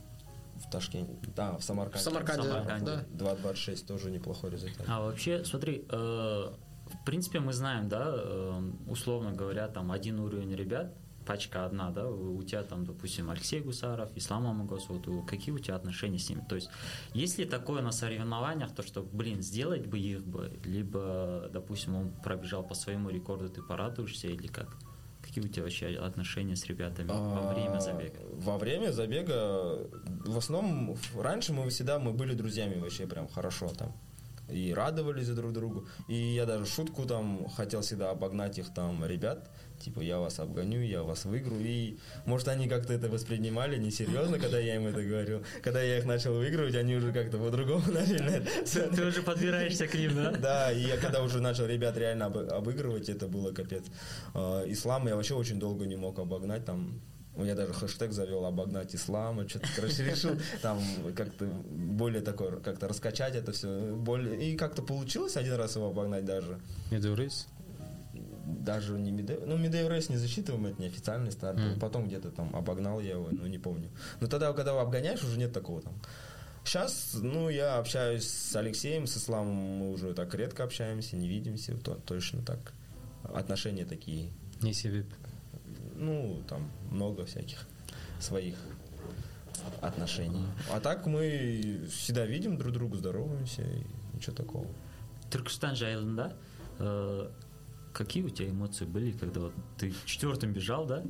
в Ташкенте, да, в Самарканде. В Самарканде, Самарканде. да. 2.26 тоже неплохой результат. А вообще, смотри, э, в принципе, мы знаем, да, э, условно говоря, там один уровень ребят, пачка одна, да, у тебя там, допустим, Алексей Гусаров, Ислам Амагос, вот какие у тебя отношения с ними? То есть, есть ли такое на соревнованиях, то, что, блин, сделать бы их бы, либо, допустим, он пробежал по своему рекорду, ты порадуешься или как? Какие у тебя вообще отношения с ребятами во время А, забега? Во время забега, в основном, раньше мы всегда мы были друзьями вообще прям хорошо там. И радовались друг другу. И я даже шутку там хотел всегда обогнать их там ребят. Типа, я вас обгоню, я вас выиграю. И, может, они как-то это воспринимали несерьезно, когда я им это говорил. Когда я их начал выигрывать, они уже как-то по-другому [laughs] начали. Ты уже подбираешься к ним, да? Да, и я когда уже начал ребят реально обы- обыгрывать, это было капец. А, Ислам я вообще очень долго не мог обогнать, там я даже хэштег завел обогнать ислама, что-то, короче, решил там как-то более такой, как-то раскачать это все. Более... И как-то получилось один раз его обогнать даже. Медеурейс? Даже не Медеев... Ну, Медеев Рейс не засчитываем, это неофициальный старт. Мгм. Потом где-то там обогнал я его, ну, не помню. Но тогда, когда его обгоняешь, уже нет такого там. Сейчас, ну, я общаюсь с Алексеем, с Исламом мы уже так редко общаемся, не видимся, то, точно так. Отношения такие, Не себеп. ну, там много всяких своих отношений. А так мы всегда видим друг друга, здороваемся, и ничего такого. Түркістан жайлында какие у тебя эмоции были, когда вот ты четвертым бежал, да?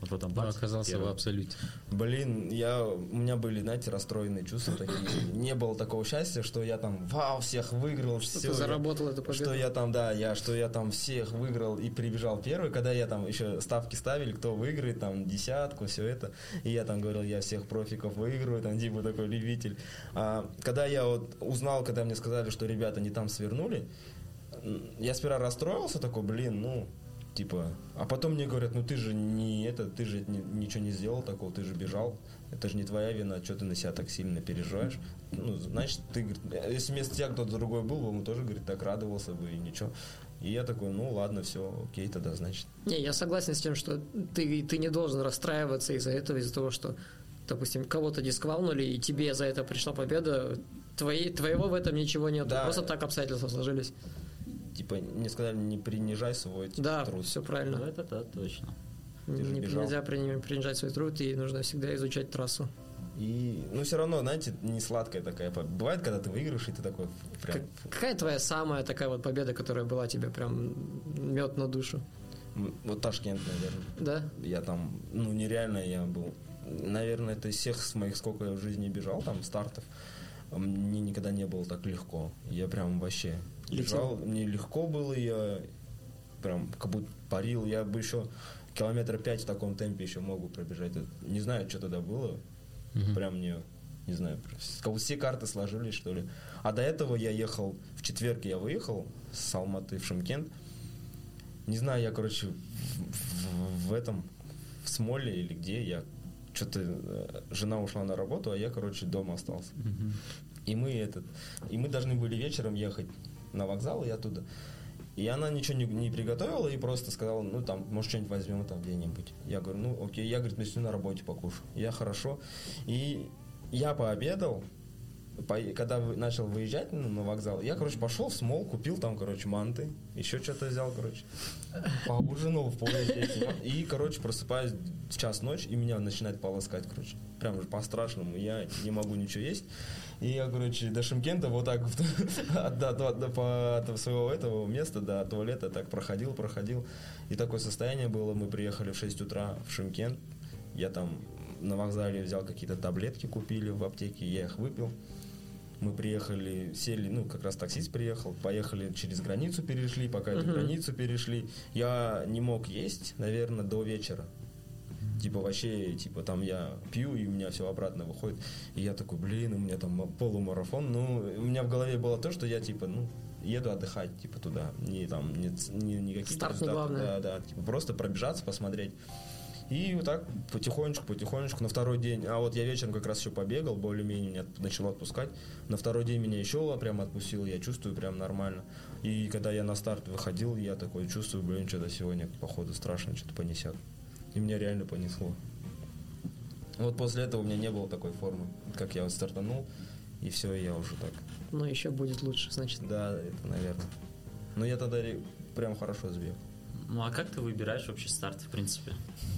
А потом бац, оказался в первый. абсолюте. Блин, я, у меня были, знаете, расстроенные чувства такие. [coughs] Не было такого счастья, что я там, вау, всех выиграл, Что все. ты заработал эту победу. Что я там, да, я, что я там всех выиграл и прибежал первый, когда я там еще ставки ставили, кто выиграет, там, десятку, все это. И я там говорил, я всех профиков выиграю, там, типа, такой любитель. А, когда я вот узнал, когда мне сказали, что ребята не там свернули, я сперва расстроился, такой, блин, ну, типа, а потом мне говорят, ну ты же не это, ты же ни- ничего не сделал такого, ты же бежал, это же не твоя вина, что ты на себя так сильно переживаешь. Ну, значит, ты, говорит, если вместо тебя кто-то другой был, он тоже, говорит, так радовался бы и ничего. И я такой, ну ладно, все, окей, тогда, значит. Не, я согласен с тем, что ты, ты не должен расстраиваться из-за этого, из-за того, что, допустим, кого-то дисквалнули, и тебе за это пришла победа. Твоей, твоего в этом ничего нет. Да. Просто так обстоятельства сложились. Типа, мне сказали, не принижай свой типа, Да, труд. все Ну, правильно. это да, точно. Ты же Не- нельзя при- принижать свой труд, и нужно всегда изучать трассу. И, ну, все равно, знаете, не сладкая такая. Бывает, когда ты выиграешь, и ты такой прям... Как- какая твоя самая такая вот победа, которая была тебе прям мед на душу? Вот Ташкент, наверное. Да? Я там, ну, нереально я был. Наверное, это из всех с моих, сколько я в жизни бежал, там, стартов, мне никогда не было так легко. Я прям вообще бежал, мне легко было, я прям как будто парил. Я бы еще километра пять в таком темпе еще могу пробежать. Не знаю, что тогда было. Прям мне, не знаю, как все карты сложились, что ли. А до этого я ехал, в четверг я выехал с Алматы в Шымкент. Не знаю, я, короче, в, в- в этом, в Смоле или где, я что-то, э, жена ушла на работу, а я, короче, дома остался. И мы этот, и мы должны были вечером ехать на вокзал и оттуда. И она ничего не, не приготовила и просто сказала, ну там, может, что-нибудь возьмем там где-нибудь. Я говорю, ну окей, я, говорит, если на работе покушаю. Я хорошо. И я пообедал, по- когда начал выезжать ну, на вокзал, я, короче, пошел в смол, купил там, короче, манты, еще что-то взял, короче, поужинал в эти. И, короче, просыпаюсь в час ночи, и меня начинает полоскать, короче. Прям же по-страшному, я не могу ничего есть. И я, короче, до Шимкента вот так [laughs] от, до- до- от своего этого места до туалета так проходил, проходил. И такое состояние было, мы приехали в 6 утра в Шимкент, я там на вокзале взял какие-то таблетки, купили в аптеке, я их выпил. Мы приехали, сели, ну, как раз таксист приехал, поехали через границу перешли, пока эту границу перешли. Я не мог есть, наверное, до вечера. Типа вообще, типа там я пью, и у меня все обратно выходит. И я такой, блин, у меня там полумарафон. Ну, у меня в голове было то, что я типа, ну, еду отдыхать, типа, туда. Не там, не, не, не какие-то Старт результаты. Да, да, типа, просто пробежаться, посмотреть. И вот так потихонечку, потихонечку на второй день. А вот я вечером как раз еще побегал, более-менее меня начало отпускать. На второй день меня еще прям отпустил, я чувствую прям нормально. И когда я на старт выходил, я такой чувствую, блин, что-то сегодня, походу, страшно, что-то понесет. И меня реально понесло. Вот после этого у меня не было такой формы, как я вот стартанул, и все, я уже так. Но еще будет лучше, значит. Да, это, наверное. Но я тогда прям хорошо сбегал. Ну а как ты выбираешь вообще старт, в принципе?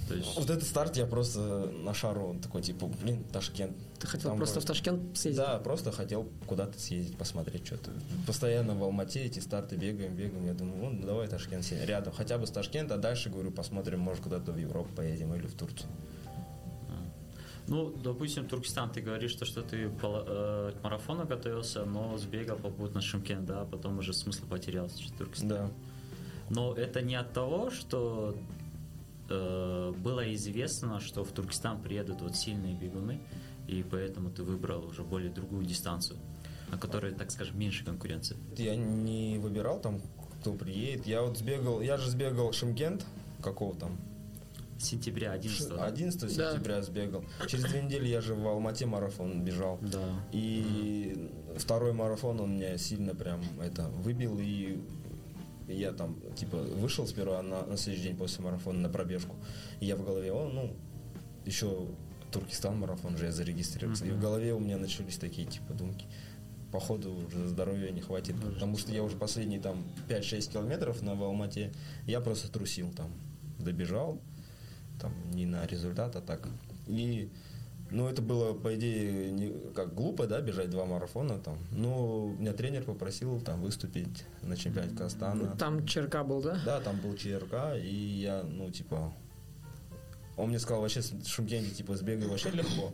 То есть, Вот этот старт я просто на шару, он такой, типа, блин, Ташкент. Ты хотел Там просто в вроде- Ташкент съездить? Да, просто хотел куда-то съездить, посмотреть что-то. Постоянно в Алмате эти старты бегаем, бегаем. Я думаю, ну давай Ташкент съездим. рядом. Хотя бы с Ташкента, а дальше, говорю, посмотрим, может куда-то в Европу поедем или в Турцию. ну, допустим, Туркестан, ты говоришь, то, что ты э, к марафону готовился, но сбегал попутно Шимкент, да, а потом уже смысл потерялся, что Туркестан. Да. Но это не от того, что э, было известно, что в Туркестан приедут вот сильные бегуны, и поэтому ты выбрал уже более другую дистанцию, на которой, так скажем, меньше конкуренции. Я не выбирал там, кто приедет. Я вот сбегал, я же сбегал Шимкент, какого там? Сентября 11 да? 11 Да. сентября сбегал. Через две недели я же в Алмате марафон бежал. Да. И второй марафон он меня сильно прям это выбил и я там типа вышел сперва на, на следующий день после марафона на пробежку. И я в голове, о, ну, еще Туркестан марафон же я зарегистрировался. И в голове у меня начались такие типа думки. Походу уже здоровья не хватит, потому что я уже последние там 5-6 километров на в Алмате, я просто трусил там, добежал, там не на результат, а так. И ну, это было, по идее, не, как глупо, да, бежать два марафона там. Но меня тренер попросил там выступить на чемпионате Казахстана. Там ЧРК был, да? Да, там был ЧРК, и я, ну, типа... Он мне сказал, вообще, в типа, сбегай вообще легко.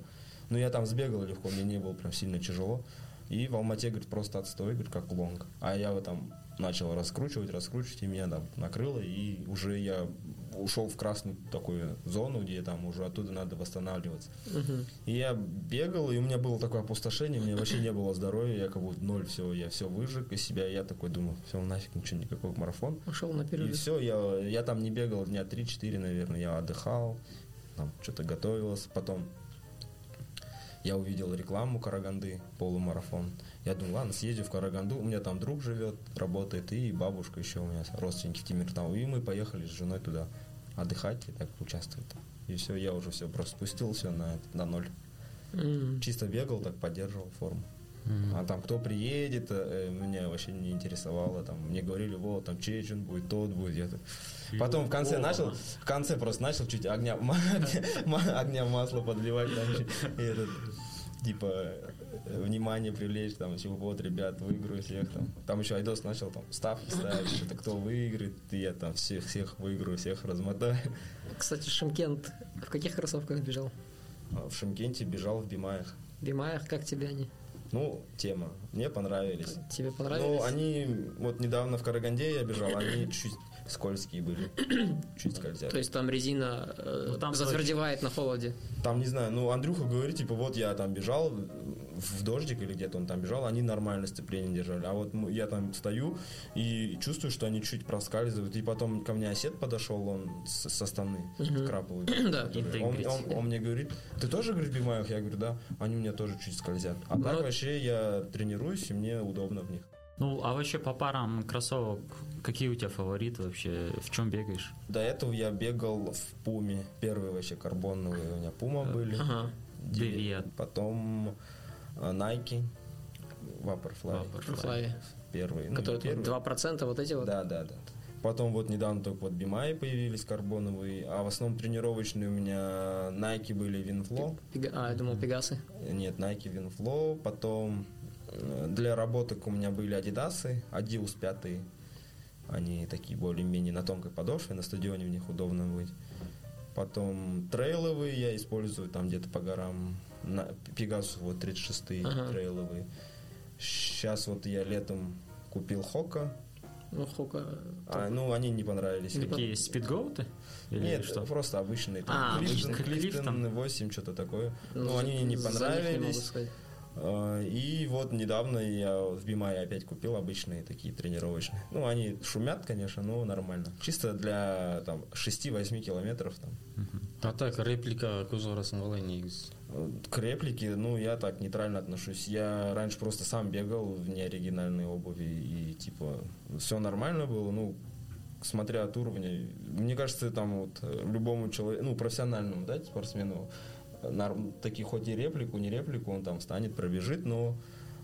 Но я там сбегал легко, мне не было прям сильно тяжело. И в Алмате, говорит, просто отстой, говорит, как лонг. А я вот там начал раскручивать, раскручивать, и меня там накрыло, и уже я ушел в красную такую зону, где там уже оттуда надо восстанавливаться. Мгм. И я бегал, и у меня было такое опустошение, у меня вообще не было здоровья, я как будто ноль, все, я все выжег из себя, и я такой думаю, все, нафиг, ничего, никакой марафон. Ушел на И перерыв. все, я, я там не бегал дня 3-4, наверное, я отдыхал, там что-то готовился, потом я увидел рекламу Караганды, полумарафон. Я думаю, ладно, съездю в Караганду, у меня там друг живет, работает, и бабушка еще у меня, родственники в Тимиртау. И мы поехали с женой туда отдыхать и так участвовать. И все, я уже все просто спустил все на, на ноль. М. Чисто бегал, так поддерживал форму. А там кто приедет, э, меня вообще не интересовало. Там мне говорили, вот там Чечен будет, тот будет. Я так- Потом в конце О, начал, в конце просто начал чуть огня, [laughs] огня, огня масла подливать там, и этот, типа э, внимание привлечь, там, типа, вот, ребят, выиграю всех там. Там еще Айдос начал там ставки ставить, что-то кто выиграет, и я там всех, всех выиграю, всех размотаю. Кстати, Шимкент в каких кроссовках бежал? А В Шимкенте бежал в Бимаях. В Бимаях, как тебе они? Ну, тема. Мне понравились. Тебе понравились? Ну, они, вот недавно в Караганде я бежал, они чуть скользкие были, [coughs] чуть скользят. То есть там резина э, Ну, там затвердевает на холоде. Там, не знаю, ну, Андрюха говорит, типа, вот я там бежал в дождик или где-то он там бежал, они нормально сцепление держали. А вот я там стою и чувствую, что они чуть проскальзывают. И потом ко мне осет подошел, он с, со станы, краповый. [clears throat] Да. который- Он, он- он мне говорит, ты тоже, говорит, в Бимаях? Я говорю, да. Они у меня тоже чуть скользят. А так вообще я тренируюсь, и мне удобно в них. Ну, а вообще по парам кроссовок, какие у тебя фавориты вообще? В чем бегаешь? До этого я бегал в Пуме. Первые вообще карбоновые у меня Пума были. Ага. Девиат. Потом э, Nike, Vaporfly. Флай. Первые. ну, Которые не первые. 2% вот эти вот. Да, да, да. Потом вот недавно только вот Бимай появились карбоновые, а в основном тренировочные у меня Nike были Winflow. Пега- А, я думал, Пегасы. Нет, Nike Winflow. Потом э, для работок у меня были Адидасы, Adios 5. Они такие более-менее на тонкой подошве, на стадионе в них удобно быть. Потом трейловые я использую там где-то по горам. На, Пегасус вот 36 Ага. трейловые. Сейчас вот я летом купил Хока. Ну, Хука. А, ну, они не понравились. Какие, спидгоуты? Или Нет, что? просто обычные. А, Там, Клифтон. Клифтон Клифтон. 8, что-то такое. Ну, Ну, они не понравились. А, И вот недавно я в Бимае опять купил обычные такие тренировочные. Ну, они шумят, конечно, но нормально. Чисто для там 6-8 километров там. а так реплика қалай негізі К реплике, ну, я так нейтрально отношусь. Я раньше просто сам бегал в неоригинальной обуви, и, типа, все нормально было, ну, смотря от уровня. Мне кажется, там вот э, любому человеку, ну, профессиональному, да, спортсмену, нар- таки хоть и реплику, не реплику, он там встанет, пробежит, но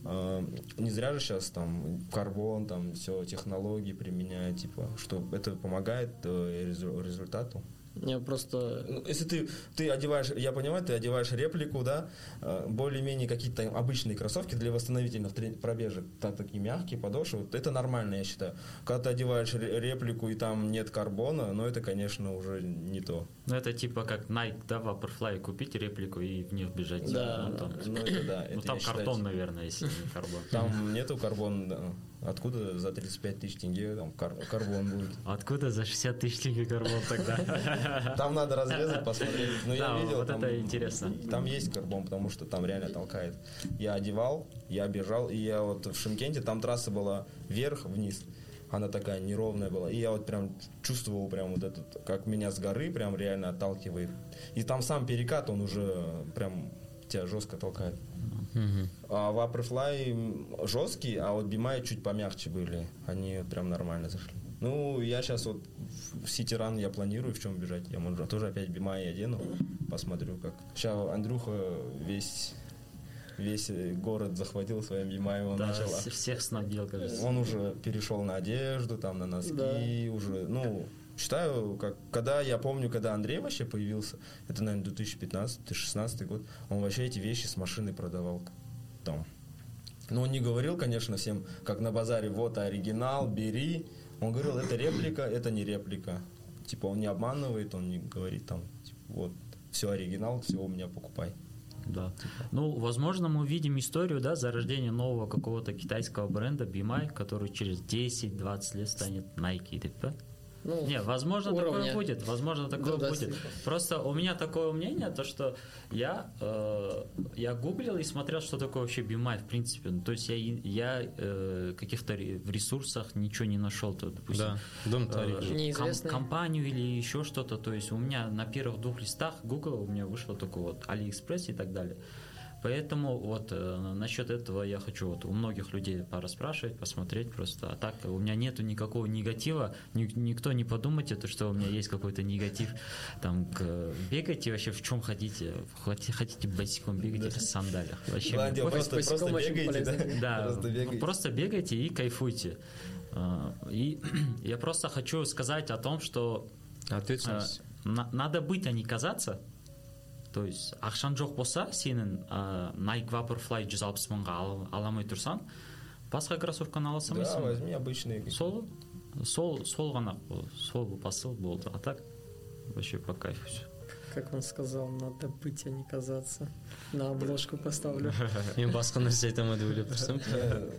э, не зря же сейчас там карбон, там все технологии применяют, типа, что это помогает э, резу- результату. Я просто... Ну, Если ты, ты одеваешь, я понимаю, ты одеваешь реплику, да, э, более-менее какие-то там обычные кроссовки для восстановительных пробежек, так, такие мягкие подошвы, вот это нормально, я считаю. Когда ты одеваешь ре- реплику и там нет карбона, ну это, конечно, уже не то. Ну, это типа как Nike, да, Vaporfly купить реплику и в них бежать. Да, ну, там, Ну это да. ну, это, там я считаю, картон, наверное, если не карбон. Там нету карбона, да. Откуда за 35 тысяч тенге там кар- карбон будет? Откуда за 60 тысяч тенге карбон тогда? [laughs] Там надо разрезать, посмотреть. Ну, я Да, видел, вот там, это интересно. Там есть карбон, потому что там реально толкает. Я одевал, я бежал, и я вот в Шимкенте, там трасса была вверх-вниз. Она такая неровная была. И я вот прям чувствовал прям вот этот, как меня с горы прям реально отталкивает. И там сам перекат, он уже прям тебя жестко толкает. А Vaporfly жесткий, а вот Бимай чуть помягче были. Они прям нормально зашли. Ну, я сейчас вот в City Run я планирую в чем бежать. Я может, тоже опять Бимай одену, посмотрю как. Сейчас Андрюха весь весь э, город захватил своим Бимаем, он Да, начал. всех снабдил, кажется. Он уже перешел на одежду, там на носки, Да. уже, ну, считаю, как, когда я помню, когда Андрей вообще появился, это, наверное, 2015-2016 год, он вообще эти вещи с машины продавал там. Ну, он не говорил, конечно, всем, как на базаре, вот оригинал, бери. Он говорил, это реплика, это не реплика. Типа, он не обманывает, он не говорит там, типа, вот, все оригинал, все у меня покупай. Да. Ну, возможно, мы увидим историю, да, зарождения нового какого-то китайского бренда BMI, который через 10-20 лет станет Nike, па? Ну, Не, возможно, уровня. такое будет, возможно, такое Да, да, будет. типа. Просто у меня такое мнение, то что я, э, я гуглил и смотрел, что такое вообще BMI, в принципе. Ну, то есть я, я э, каких-то в ресурсах ничего не нашел, то, допустим, Да, дом э, ком- компанию или еще что-то. То есть у меня на первых двух листах Google у меня вышло только вот AliExpress и так далее. Поэтому вот э, насчет этого я хочу вот у многих людей пораспрашивать, посмотреть просто. А так у меня нету никакого негатива, Ни- никто не подумайте, то, что у меня есть какой-то негатив. Там к, бегайте вообще в чем хотите, хотите, хотите босиком бегать или в сандалиях. Вообще Босиком просто, просто очень бегаете, да? да, Просто бегаете. просто бегайте и кайфуйте. А, И [clears throat] я просто хочу сказать о том, что Ответственность. а, на- надо быть, а не казаться. То есть ақшаң жоқ болса сенің ә, Nike Vaporfly 160 мыңға ала, ала алмай тұрсаң басқа кроссовканы ала Да, салмайсың возьми обычные. какие-то. сол сол сол ғана сол посыл болды а так вообще по кайфу все Как он сказал, надо быть, а не казаться. На обложку поставлю. нәрсе айтамын деп ойлап тұрсам Э,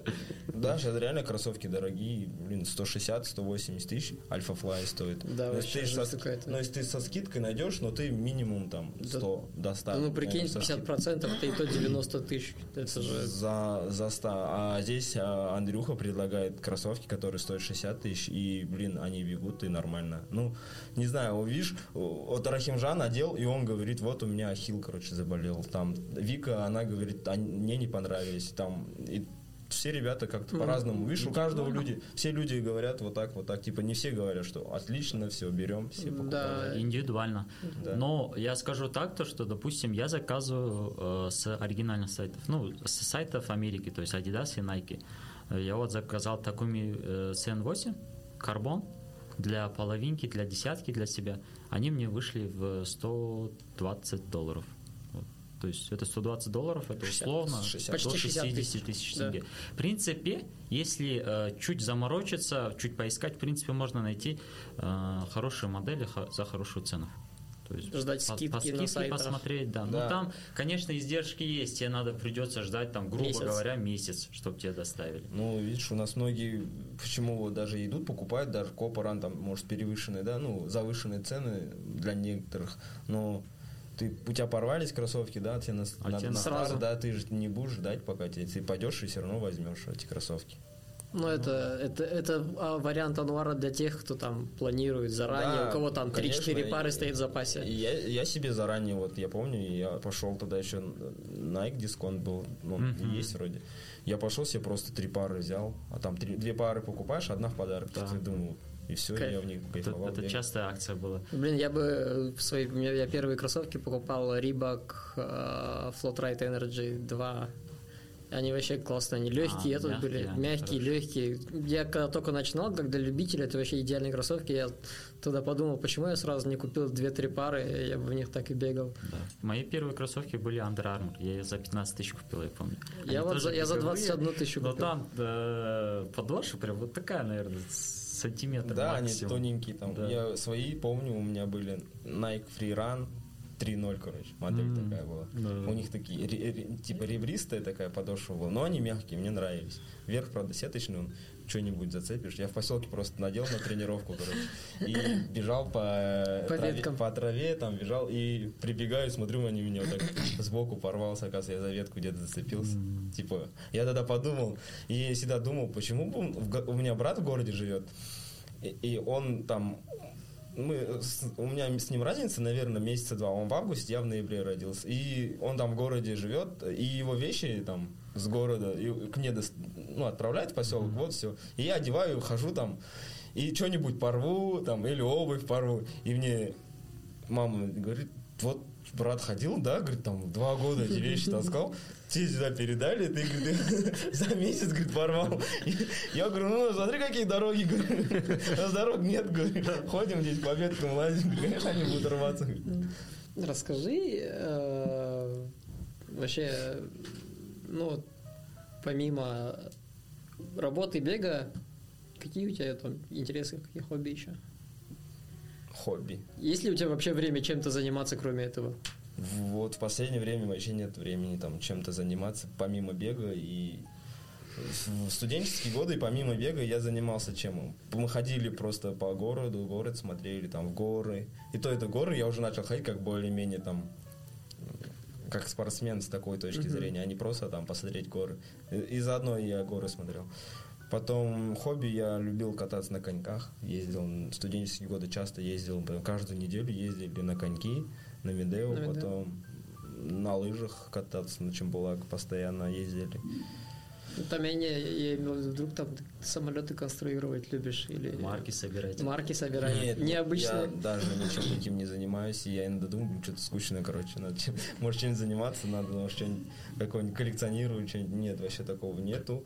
Да, сейчас реально кроссовки дорогие, блин, 160-180 тысяч Альфа Флай стоит. Да, Но вообще ты но если ты со скидкой найдешь, но ты минимум там 100 до 100. Ну, прикинь, наверное, со скидкой. 50% это и то 90 тысяч. Это же... За, за 100. А здесь а, Андрюха предлагает кроссовки, которые стоят 60 тысяч, и, блин, они бегут, и нормально. Ну, не знаю, видишь, вот Рахимжан надел, и он говорит, вот у меня ахилл, короче, заболел. Там Вика, она говорит, «А мне не понравились. Там, и все ребята как-то по-разному. Видишь, у каждого люди, все люди говорят вот так, вот так. Типа не все говорят, что отлично, все, берем, все покупаем. Да, индивидуально. Да. Но я скажу так, то, что, допустим, я заказываю э, с оригинальных сайтов, ну, с сайтов Америки, то есть Adidas и Nike. Я вот заказал Takumi э, CN8, карбон, для половинки, для десятки, для себя. Они мне вышли в 120 долларов. Вот. То есть это 120 долларов, это 60, условно 60. до Почти 60 60 тысяч Да. тенге. В принципе, если э, чуть заморочиться, чуть поискать, в принципе, можно найти э, хорошие модели за хорошую цену. То есть Ждать по- скидки по на скидке сайтах. посмотреть, да. Да. Ну там, конечно, издержки есть, тебе надо придется ждать там, грубо Месяц. говоря, месяц, чтобы тебе доставили. Ну, видишь, у нас многие, почему вот даже идут, покупают, даже Копоран, там, может, перевышенные, да, ну, завышенные цены для некоторых, но ты, у тебя порвались кроссовки, да, тебе на, А на- тебе на сразу. старт, да, ты же не будешь ждать, пока тебе, ты пойдешь и все равно возьмешь эти кроссовки. Ну, это, это, это а, вариант Анвара для тех, кто там планирует заранее, Да, у кого там 3-4 конечно, пары и- стоит в запасе. Я, я себе заранее, вот я помню, я пошел тогда еще Nike дисконт был, ну, Мгм. есть вроде. Я пошел себе просто три пары взял, а там три, две пары покупаешь, одна в подарок. Да. Ты думаю, И все, Кайф. я в них Это, кайфовал. это бегал. частая акция была. Блин, я бы в свои, у меня- я первые кроссовки покупал Reebok э, Floatrite Energy 2. Они вообще классные, они легкие, А, это мягкие, были они мягкие, хорошие. легкие. Я когда только начинал, как для любителя, это вообще идеальные кроссовки. Я тогда подумал, почему я сразу не купил 2-3 пары, я бы в них так и бегал. Да. Мои первые кроссовки были Under Armour. Я ее за 15 тысяч купил, я помню. Я Они вот тоже за, я за беговые, 21 тысячу Но купил. там э, подошва прям вот такая, наверное, сантиметр Да, они максимум. тоненькие там. Да. Я свои помню, у меня были Nike Free Run 3.0, короче, модель М, такая была. да. У них такие, ре- ре- типа ребристая такая подошва была, но они мягкие, мне нравились. Верх, правда, сеточный, он что-нибудь зацепишь. Я в поселке просто надел на тренировку, короче, и бежал по, По траве, веткам. по траве, там бежал, и прибегаю, смотрю, они меня вот так сбоку порвался, оказывается, я за ветку где-то зацепился. Типа, я тогда подумал, и я всегда думал, почему у меня брат в городе живет, и он там мы, с- у меня с ним разница, наверное, месяца два. Он в августе, я в ноябре родился. И он там в городе живет, и его вещи там с города и к мне дос- ну, отправляют в поселок, вот все. И я одеваю, хожу там, и что-нибудь порву, там, или обувь порву. И мне мама говорит, вот брат ходил, да, говорит, там, два года эти вещи таскал, тебе сюда передали, ты, говорит, [laughs] за месяц, говорит, порвал. Я говорю, ну, смотри, какие дороги, говорю. У нас дорог нет, говорю. Ходим здесь по веткам, лазим, [laughs] конечно, они будут рваться. Расскажи э, вообще, ну, помимо работы бега, какие у тебя там интересы, какие хобби еще? Хобби. Есть ли у тебя вообще время чем-то заниматься, кроме этого? Вот в последнее время вообще нет времени там чем-то заниматься, помимо бега и в студенческие годы, помимо бега, я занимался чем? Мы ходили просто по городу, город смотрели там в горы. И то это горы, я уже начал ходить как более-менее там как спортсмен с такой точки Мгм. зрения, а не просто там посмотреть горы. И, и заодно я горы смотрел. Потом хобби я любил кататься на коньках. Ездил в студенческие годы часто ездил, каждую неделю ездили на коньки, на Медео, На Медео. потом на лыжах кататься, на Чембулак постоянно ездили. Там я, не, я имел в виду, вдруг там ты самолеты конструировать любишь или Марки собирать. марки собирать. Нет, Необычно. я даже ничем таким не занимаюсь, и я иногда думаю, что-то скучно, короче, надо чем, может чем заниматься, надо, может что-нибудь какое-нибудь коллекционирую, что-нибудь, нет, вообще такого нету.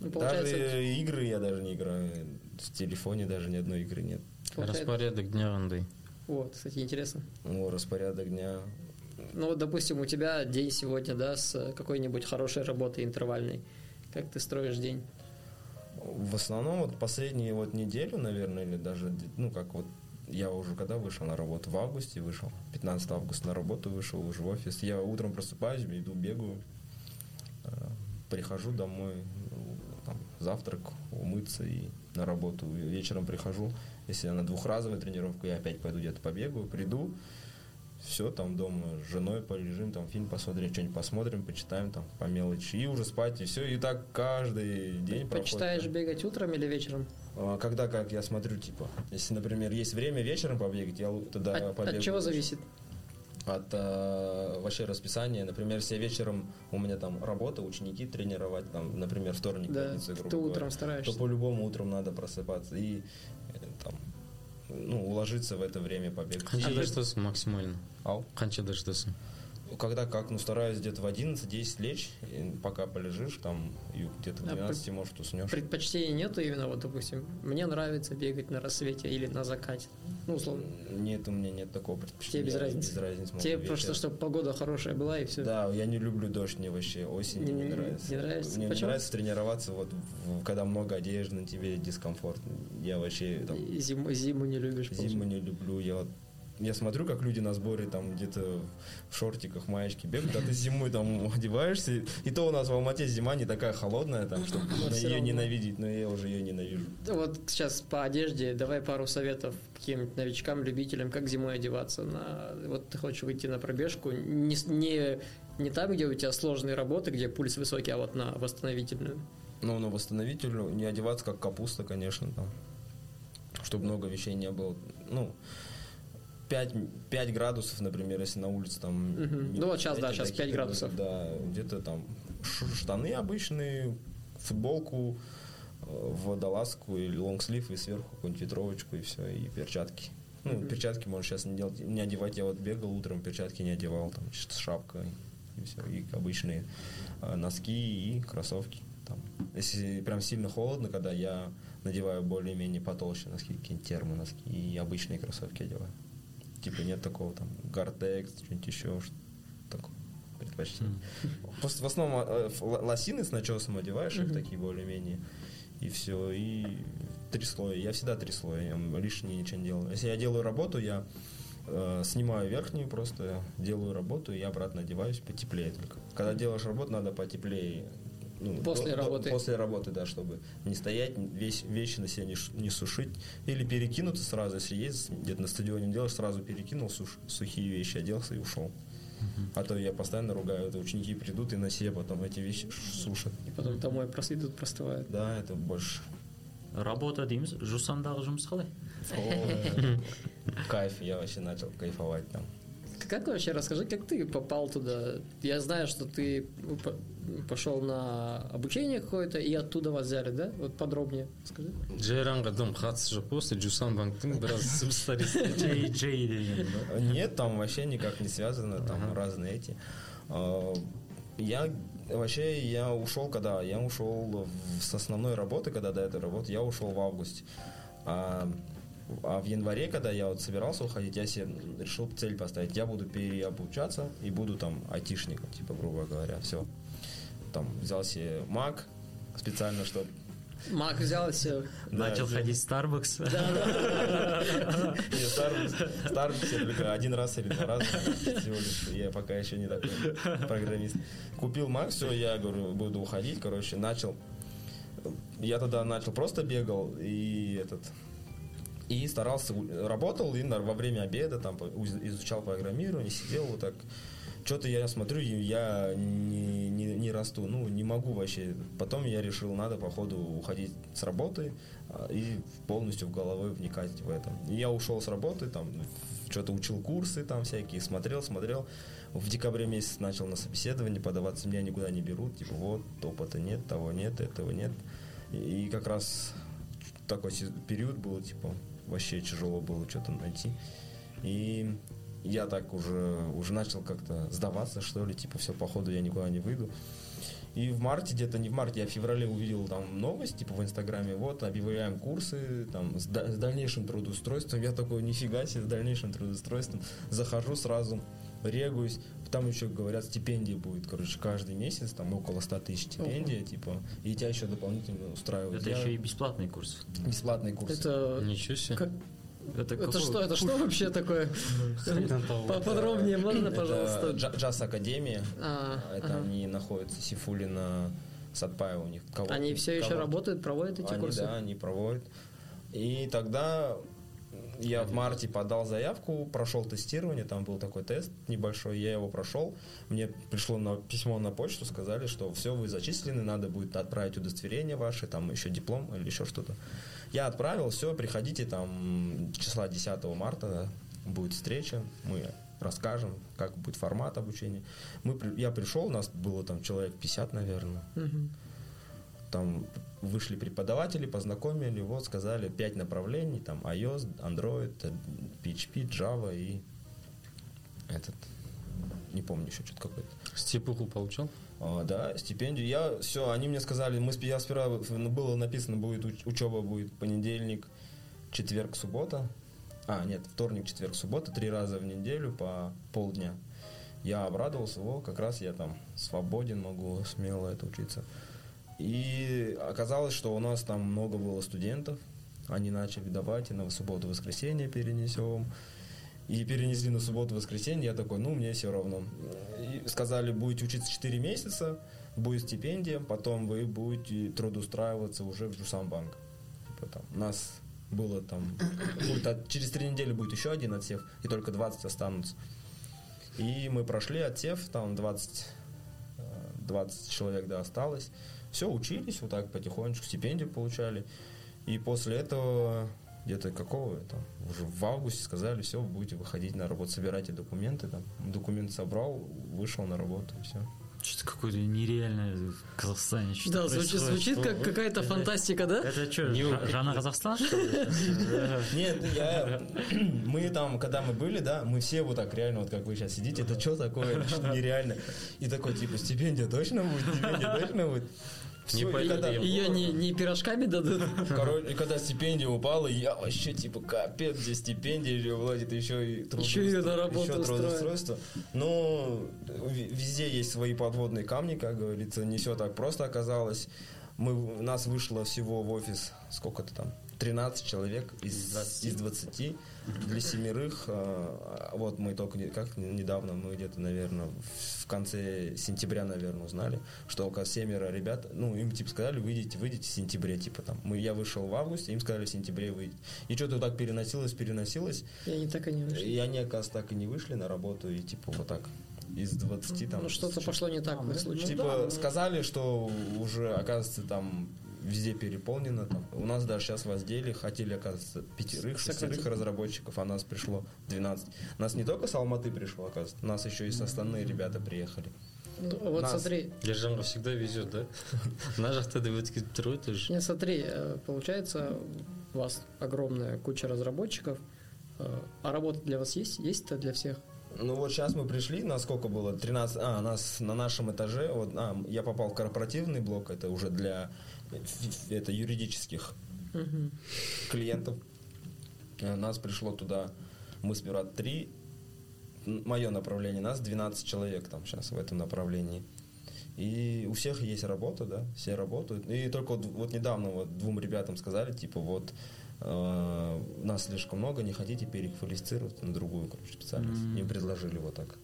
Ну, получается, даже игры я даже не играю, в телефоне даже ни одной игры нет. получается- распорядок дня қандай Вот, кстати, интересно. Ну, распорядок дня, Ну, вот, допустим, у тебя день сегодня, да, с какой-нибудь хорошей работой интервальной. Как ты строишь день? В основном вот последние вот неделю, наверное, или даже, ну, как вот я уже когда вышел на работу? В августе вышел. 15 августа на работу вышел уже в офис. Я утром просыпаюсь, иду, бегаю, э, прихожу домой, ну, там, завтрак, умыться и на работу. Вечером прихожу, если на двухразовую тренировку, я опять пойду где-то побегаю, приду, все, там дома с женой полежим, там фильм посмотрим, что-нибудь посмотрим, почитаем там по мелочи, и уже спать, и все, и так каждый день Почитаешь проходит. бегать утром или вечером? А, Когда как я смотрю, типа, если, например, есть время вечером побегать, я тогда от, побегаю. от чего зависит? От э, вообще расписания. Например, если вечером у меня там работа, ученики тренировать, там, например, вторник, Да, пятница, грубо ты говоря, утром стараешься. то по-любому утром надо просыпаться и там, ну, уложиться в это время побегать. қаншада жатасың максимально Ау. қаншада жатасың Когда как, ну, стараюсь где-то в 11-10 лечь, и пока полежишь, там, и где-то к А 12, может, уснешь. Предпочтений нету именно, вот, допустим, мне нравится бегать на рассвете или на закате. Ну, условно. Нет, у меня нет такого предпочтения. Тебе без Я разницы? Без разницы. Тебе вечером. просто, чтобы погода хорошая была и все. Да, я не люблю дождь, мне вообще осень не, Не- нравится. не нравится? Мне не Почему? нравится тренироваться, вот в- когда много одежды на тебе, дискомфорт. Я вообще там, Зиму, зиму не любишь. зиму не люблю. Я вот я смотрю, как люди на сборе там где-то в шортиках, маечке бегают, а ты зимой там [laughs] одеваешься. И то у нас в Алмате зима не такая холодная, там, чтобы всё ее ненавидеть, но я уже ее ненавижу. Вот сейчас по одежде давай пару советов каким-нибудь новичкам, любителям, как зимой одеваться. На... Вот ты хочешь выйти на пробежку, не, не, не там, где у тебя сложные работы, где пульс высокий, а вот на восстановительную. Ну, на восстановительную не одеваться как капуста, конечно, там. Чтобы много вещей не было. Ну, 5, 5 градусов, например, если на улице там... Мгм. Ну, вот щас, да, такие, 5 градусов. Да, где-то там штаны обычные, футболку, водолазку или лонгслив и сверху какую-нибудь ветровочку и все, и перчатки. Ну, Мгм. перчатки можешь сейчас не делать, не одевать. Я вот бегал утром, перчатки не одевал, там, чисто с шапкой и все, и обычные а, носки и кроссовки. Там. Если прям сильно холодно, когда я надеваю более-менее потолще носки, какие-нибудь термоноски и обычные кроссовки одеваю. Типа нет такого там гортекс, что-нибудь еще, что такое предпочтение. Просто в основном э, лосины с начесом одеваешь, их такие более-менее, и все, и три слоя. Я всегда три слоя, я лишнее ничего не делаю. Если я делаю работу, я э, снимаю верхнюю, просто делаю работу и обратно одеваюсь потеплее только. Когда делаешь работу, надо потеплее. Ну, После до- до- работы. После работы, да, чтобы не стоять, весь, вещи на себя не, не сушить. Или перекинуться сразу, если есть, где-то на стадионе делаешь, сразу перекинул суш- сухие вещи, оделся и ушел. А то я постоянно ругаю, это ученики придут и на себе потом эти вещи сушат. И потом домой просто идут, простывают. Да, это больше. работа дейміз жусандағы жұмыс қалай [laughs] Кайф, я вообще начал кайфовать там Как вообще, расскажи, как ты попал туда? Я знаю, что ты по- пошел на обучение какое-то, и оттуда вас взяли, да? Вот подробнее скажи. жайранға дым қатысы жоқ после жусан банктың біраз сыбыстар [laughs] естіді джей джей деген ба Нет, там вообще никак не связано, там Ага. разные эти. А, Я вообще я ушел, когда я ушел в- с основной работы, когда до этой работы, я ушел в августе. А, а в январе, когда я вот собирался уходить, я себе решил цель поставить. Я буду переобучаться и буду там айтишником, типа, грубо говоря, все. Там взял себе Mac специально, чтобы Мак взял все. начал ходить в Starbucks [laughs] Не, Starbucks, Starbucks я только один раз или два раза всего лишь. Я пока еще не такой программист. Купил Mac, все, я говорю, буду уходить, короче, начал. Я тогда начал, просто бегал и этот и старался, у- работал и во время обеда там изучал программирование, сидел вот так. Что-то я смотрю, я не, не, не расту, ну, не могу вообще. Потом я решил, надо, походу, уходить с работы а, и полностью в головой вникать в это. Я ушел с работы, там, что-то учил курсы там всякие, смотрел, смотрел. В декабре месяц начал на собеседование подаваться, меня никуда не берут, типа, вот, опыта нет, того нет, этого нет. И, как раз такой период был, типа, вообще тяжело было что-то найти. И я так уже, уже начал как-то сдаваться, что ли, типа, все, походу я никуда не выйду. И в марте, где-то не в марте, я в феврале увидел там новость, типа, в Инстаграме, вот, объявляем курсы, там, с, да- с дальнейшим трудоустройством. Я такой, нифига себе, с дальнейшим трудоустройством. Захожу сразу, регуюсь, там еще, говорят, стипендия будет, короче, каждый месяц, там, около 100 тысяч стипендия, типа, и тебя еще дополнительно устраивают. это Я- еще и бесплатный курс Бесплатный курс. Это... ничего себе как- это, Это что, это что вообще такое? Поподробнее можно, пожалуйста? Джа- Джаз Академия. А, Это они находятся, Сифулина, Сатпаева у них. Они все еще работают, проводят эти курсы? да, они проводят. И тогда я в марте подал заявку, прошел тестирование, там был такой тест небольшой, я его прошел. Мне пришло на, письмо на почту, сказали, что все, вы зачислены, надо будет отправить удостоверение ваше, там еще диплом или еще что-то. Я отправил, все, приходите там числа 10 марта, будет встреча, мы расскажем, как будет формат обучения. Мы, я пришел, у нас было там человек 50, наверное Мгм. там вышли преподаватели, познакомили, вот, сказали пять направлений, там iOS, Android, PHP, Java и этот, не помню еще что-то какое-то. степуху получал А, да, стипендию. Я все, они мне сказали, мы я сперва ну, было написано будет уч- учеба будет понедельник, четверг, суббота. А, нет, вторник, четверг, суббота, три раза в неделю по полдня. Я обрадовался, о, как раз я там свободен, могу смело это учиться. И оказалось, что у нас там много было студентов. Они начали, давайте на субботу-воскресенье перенесем. И перенесли на субботу-воскресенье. Я такой, ну, мне все равно. И сказали, будете учиться 4 месяца, будет стипендия, потом вы будете трудоустраиваться уже в Джусамбанк. Там, нас было там... будет от- через три недели будет еще один отсев, и только 20 останутся. И мы прошли отсев, там 20, э, 20 человек, да, осталось. Все, учились вот так потихонечку, стипендию получали. И после этого, где-то какого это, уже в августе сказали, все, будете выходить на работу, собирайте документы. Там. Документы собрал, вышел на работу, все. Что-то какое-то нереальное в Казахстане. что Да, звучит, звучит как какая-то фантастика, да? Это что, Не Жа- опыт. Жана Казахстан, что ли? [laughs] Нет, я, [clears throat] мы там, когда мы были, да, мы все вот так реально, вот как вы сейчас сидите, это что такое, [laughs] это что нереально. И такой, типа, стипендия точно будет, стипендия точно будет. Всё, и когда-. Ее не, не пирожками дадут. Короче, когда стипендия упала, я вообще типа капец, здесь стипендия же владит еще и Еще и на работу еще трудоустройство. Ну, ви- везде есть свои подводные камни, как говорится, не все так просто оказалось. Мы, нас вышло всего в офис, сколько-то там, 13 человек из, из 20 для семерых. а, Вот мы только не- как недавно, мы где-то, наверное, в конце сентября, наверное, узнали, что около семеро ребят, ну, им типа сказали, выйдите, выйдите в сентябре, типа там. Мы, я вышел в августе, им сказали в сентябре выйти. И что-то так переносилось, переносилось. И они так и не вышли. И они, оказывается, так и не вышли на работу, и типа вот так из 20 там. Ну, что-то пошло не так в их случае. Типа сказали, что уже, оказывается, там везде переполнено. Там. У нас даже сейчас в отделе хотели, оказывается, пятерых, шестерых разработчиков, а нас пришло 12. Нас не только с Алматы пришло, оказывается, нас еще и с остальные ребята приехали. Ну, Вот Нас. смотри, ержанға всегда везет да өткізіп тұр ғой тоже не смотри, э, получается, у вас огромная куча разработчиков, э, а работа для вас есть? Есть-то для всех? Ну вот сейчас мы пришли, на сколько было? 13, а, нас на нашем этаже, вот, а, я попал в корпоративный блок, это уже для это юридических Мгм. клиентов. Э, Нас пришло туда, мы сперва три, мое направление, нас 12 человек там сейчас в этом направлении. И у всех есть работа, да, все работают. И только вот, вот недавно вот двум ребятам сказали, типа, вот э, нас слишком много, не хотите переквалифицировать на другую короче, специальность. Им предложили вот так.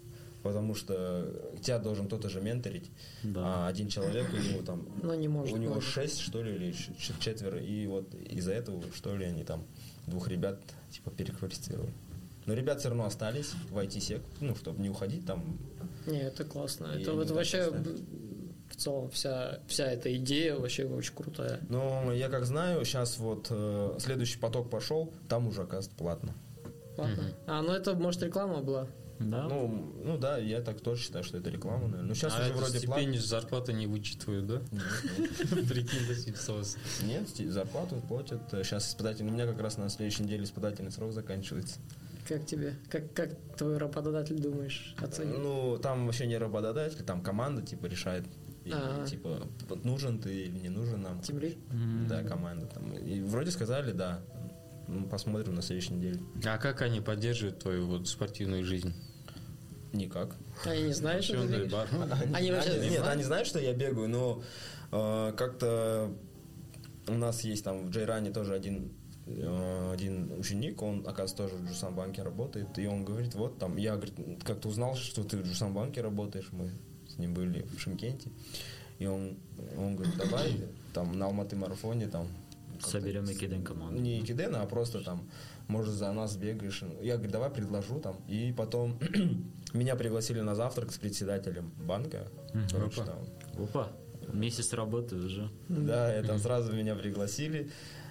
Потому что тебя должен кто-то же менторить, Да. а один человек, у него там Но не может. у него шесть, что ли, или четверо. И вот из-за этого, что ли, они там двух ребят, типа, переквалифицировали. Но ребят все равно остались в IT-сек, ну, чтобы не уходить там. Не, это классно. И Это вот вообще в целом вся, вся эта идея вообще очень крутая. Но я как знаю, сейчас вот э, следующий поток пошел, там уже, оказывается, платно. Ладно. А, ну это, может, реклама была? Да? Ну, ну да, я так тоже считаю, что это реклама, наверное. Но сейчас а уже вроде платно. стипендию с зарплаты не вычитывают да [laughs] прикинь саласың Нет, зарплату платят. Сейчас испытательный, у меня как раз на следующей неделе испытательный срок заканчивается. Как тебе? Как, как твой работодатель думаешь оценит? Ну, там вообще не работодатель, там команда, типа, решает, и, А. типа, нужен ты или не нужен нам. Тимлид? Да, команда там. И вроде сказали, да. Ну, посмотрим на следующей неделе. а как они поддерживают твою вот спортивную жизнь Никак. Они не знают, что ты бегаешь? бар? Они вообще Они- Нет, они знают, что я бегаю, но э, как-то у нас есть там в Джейране тоже один э, один ученик, он, оказывается, тоже в Джусамбанке работает, и он говорит, вот там, я, говорит, как-то узнал, что ты в Джусамбанке работаешь, мы с ним были в Шимкенте, и он, он говорит, давай, там, на Алматы марафоне, там, Соберем Экиден команду. не Кидена, а просто там, может, за нас бегаешь. Я говорю, давай предложу там. И потом меня пригласили на завтрак с председателем банка. Опа. там, Опа, месяц работы уже. Да, и там сразу меня пригласили.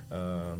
Э,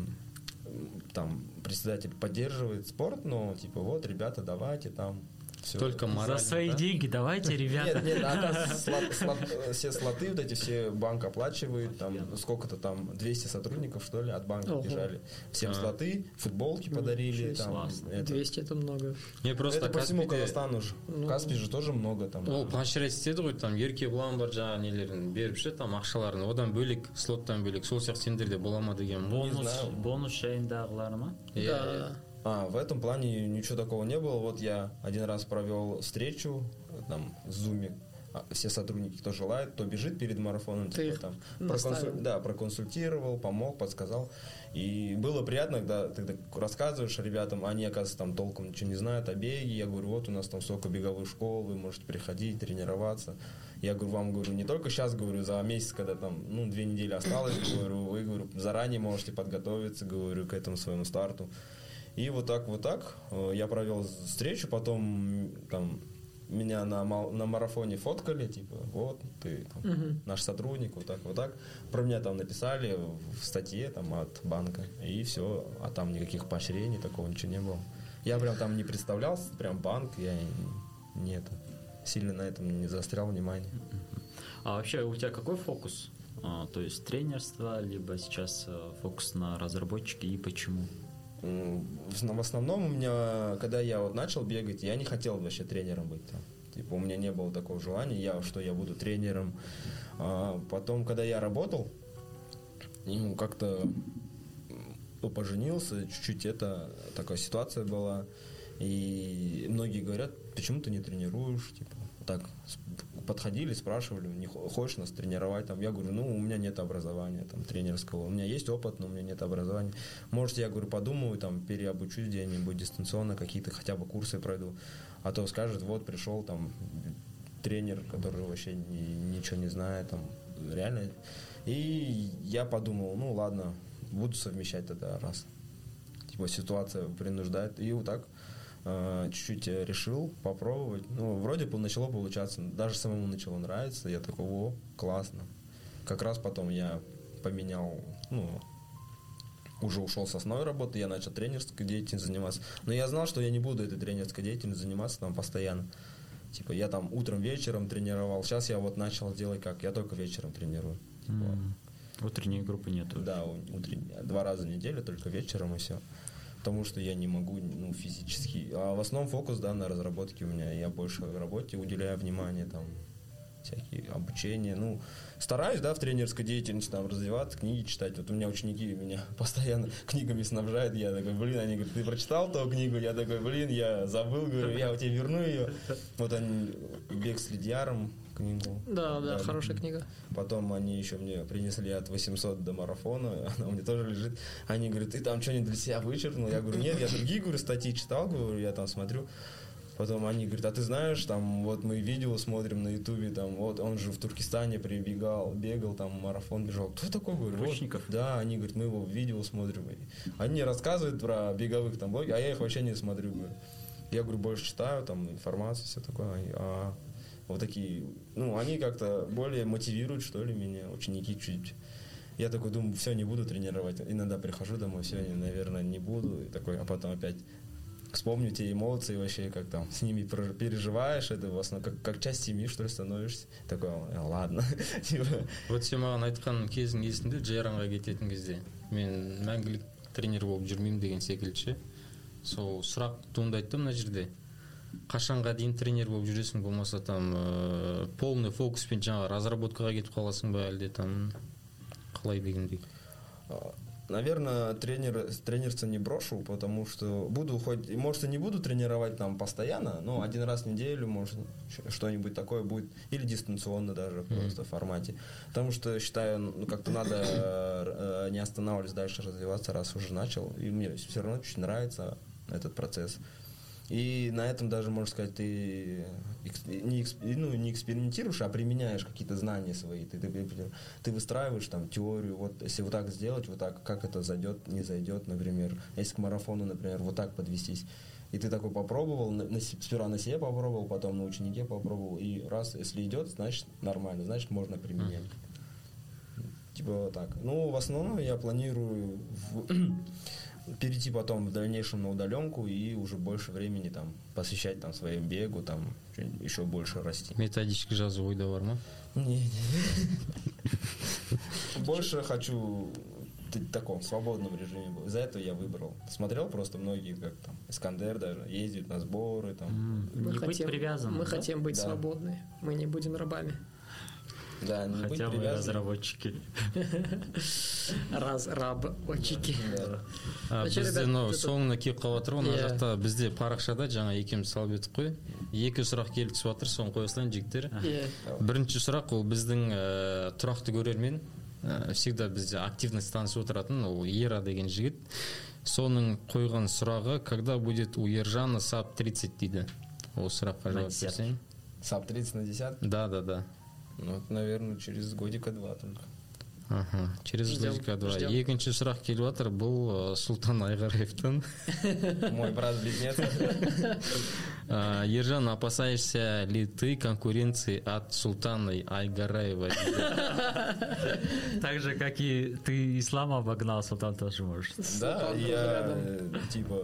Там председатель поддерживает спорт, но типа вот, ребята, давайте там. Всё. Только морально, За свои да? деньги давайте, ребята. Нет, нет, а оказывается, [laughs] слот- слот- э, все слоты, вот эти все банк оплачивает, там сколько-то там, 200 сотрудников, что ли, от банка Ого. бежали. Всем А. слоты, футболки подарили, ничего себе. там, Классно. это. 200 это много. не просто это по всему Каспийде- Казахстану же. Ну. В Каспии же тоже много там. ол поощрять істеді ғой там еркебұлан бар жаңағы нелерін беріп ше там ақшаларын одан бөлек слоттан бөлек сол сияқты сендерде бола ма деген ғой. Бонус, знаю. бонус жайындағылар ма? Иә, Да, иә. да. а, в этом плане ничего такого не было. Вот я один раз провел встречу там в Зуме. А, Все сотрудники, кто желает, кто бежит перед марафоном, Ты типа, там, наставил? да, проконсультировал, помог, подсказал. И было приятно, когда ты рассказываешь ребятам, они, оказывается, там толком ничего не знают о беге. Я говорю, вот у нас там столько беговых школ, вы можете приходить, тренироваться. Я говорю, вам говорю, не только сейчас, говорю, за месяц, когда там, ну, две недели осталось, говорю, вы, говорю, заранее можете подготовиться, говорю, к этому своему старту. И вот так, вот так э, я провел встречу, потом там меня на, на марафоне фоткали, типа, вот, ты там, наш сотрудник, вот так, вот так. Про меня там написали в статье там от банка, и все, а там никаких поощрений, такого ничего не было. Я прям там не представлялся, прям банк, я не, не это, сильно на этом не заострял внимание. А вообще у тебя какой фокус? А, то есть тренерство, либо сейчас э, фокус на разработчике и почему? В основном у меня, когда я вот начал бегать, я не хотел вообще тренером быть там. Типа у меня не было такого желания, я, что я буду тренером. А потом, когда я работал, ну, как-то поженился, чуть-чуть это такая ситуация была. И многие говорят, почему ты не тренируешь, типа, так подходили, спрашивали, не хо- хочешь нас тренировать, там, я говорю, ну, у меня нет образования, там, тренерского, у меня есть опыт, но у меня нет образования. Может, я, говорю, подумаю, там, переобучусь где-нибудь дистанционно, какие-то хотя бы курсы пройду, а то скажет, вот, пришел, там, тренер, который вообще ни- ничего не знает, там, реально. И я подумал, ну, ладно, буду совмещать тогда раз. Типа, ситуация принуждает, и вот так чуть-чуть э, решил попробовать. Ну, вроде бы начало получаться, даже самому начало нравиться. Я такой, о, классно. Как раз потом я поменял, ну, уже ушел с основной работы, я начал тренерской деятельностью заниматься. Но я знал, что я не буду этой тренерской деятельностью заниматься там постоянно. Типа я там утром, вечером тренировал. Сейчас я вот начал делать как, я только вечером тренирую. Типа, М, Утренней группы нету. да, у- утренне- два раза в неделю, только вечером и все. Потому что я не могу, ну, физически. А в основном фокус, да, на разработке у меня. Я больше работе уделяю внимание, там, всякие обучения. Ну, стараюсь, да, в тренерской деятельности там развиваться, книги читать. Вот у меня ученики меня [laughs] постоянно книгами снабжают. Я такой, блин, они говорят, ты прочитал ту книгу? Я такой, блин, я забыл, говорю, я у тебя верну ее. Вот они, бег с лидиаром книгу. Да, да, Да. хорошая книга. Потом они еще мне принесли от 800 до марафона, [laughs] она у меня тоже лежит. Они говорят, ты там что-нибудь для себя вычеркнул? Я говорю, нет, я другие, говорю, статьи читал, говорю, я там смотрю. Потом они говорят, а ты знаешь, там, вот мы видео смотрим на ютубе, там, вот он же в Туркестане прибегал, бегал, там, марафон бежал. Кто такой, говорю? «Вот». Ручников? Да, они говорят, мы его в видео смотрим. И Они мне рассказывают про беговых там блоги, а я их вообще не смотрю, говорю. Я, говорю, больше читаю, там, информацию, все такое. А вот такие, ну, они как-то более мотивируют, что ли, меня, ученики чуть я такой думаю, все, не буду тренировать. Иногда прихожу домой, все, наверное, не буду. И такой, а потом опять вспомню те эмоции вообще, как там с ними про- переживаешь, это в основном как, как часть семьи, что ли, становишься. Такой, «А, ладно. [laughs] Типа, вот сен маған айтқан кезің есіңде джейранға кететін кезде мен мәңгілік тренер болып жүрмеймін деген секілді ше сол сұрақ туындайды да мына жерде қашанға дейін тренер болып жүресің болмаса там ыыы полный фокуспен жаңағы разработкаға кетіп қаласың ба әлде там қалай дегендей а, Наверное, тренер, тренерство не брошу, потому что буду хоть, может, и не буду тренировать там постоянно, но один раз в неделю, может, ш- что-нибудь такое будет, или дистанционно даже, просто в формате. Потому что считаю, ну, как-то надо э, не останавливаться дальше развиваться, раз уже начал. И мне все равно чуть нравится этот процесс. И на этом даже, можно сказать, ты не, ну, не экспериментируешь, а применяешь какие-то знания свои. Ты, ты, ты- выстраиваешь там теорию, вот если вот так сделать, вот так, как это зайдет, не зайдет, например. Если к марафону, например, вот так подвестись. И ты такой попробовал, на- на сперва на себе попробовал, потом на ученике попробовал, и раз, если идет, значит нормально, значит можно применять. Типа вот так. Ну, в основном я планирую в- перейти потом в дальнейшем на удаленку и уже больше времени там посвящать там своему бегу, там еще больше расти. методичка жазу ойда бар ма Не, не. Больше хочу в таком свободном режиме был. Из-за этого я выбрал. Смотрел просто многие, как там Искандер даже, ездят на сборы, там. Мы Не быть привязанным. Мы да? хотим быть Да. свободны. Мы не будем рабами. Да, не Хотя бы привязанным. разработчики. [laughs] Раз рабочики. Да. а, Значит, бізде мынау это- соңына келіп қалып жатыр ғой мына Иә. жақта бізде парақшада жаңа екеуміз салып едік қой екі сұрақ келіп түсіп жатыр соны қоя салайын жігіттер Е, бірінші сұрақ ол біздің ә, тұрақты көрермен ә, всегда бізде активность танысып отыратын ол ера деген жігіт соның қойған сұрағы когда будет у ержана сап 30 дейді ол сұраққа жауап берсең sub 30 на десятки? да да да Ну, это, наверное, через годика два только. Аха, через Ждем, годика два ждем. екінші сұрақ келіп жатыр бұл ә, сұлтан айғараевтан [laughs] Мой брат-близнец. [laughs] Ә, ержан опасаешься ли ты конкуренции от султаны айгараева дейді. [laughs] Так же, как и ты ислам обогнал, Султан тоже может. Да, Султан я рядом. э, типа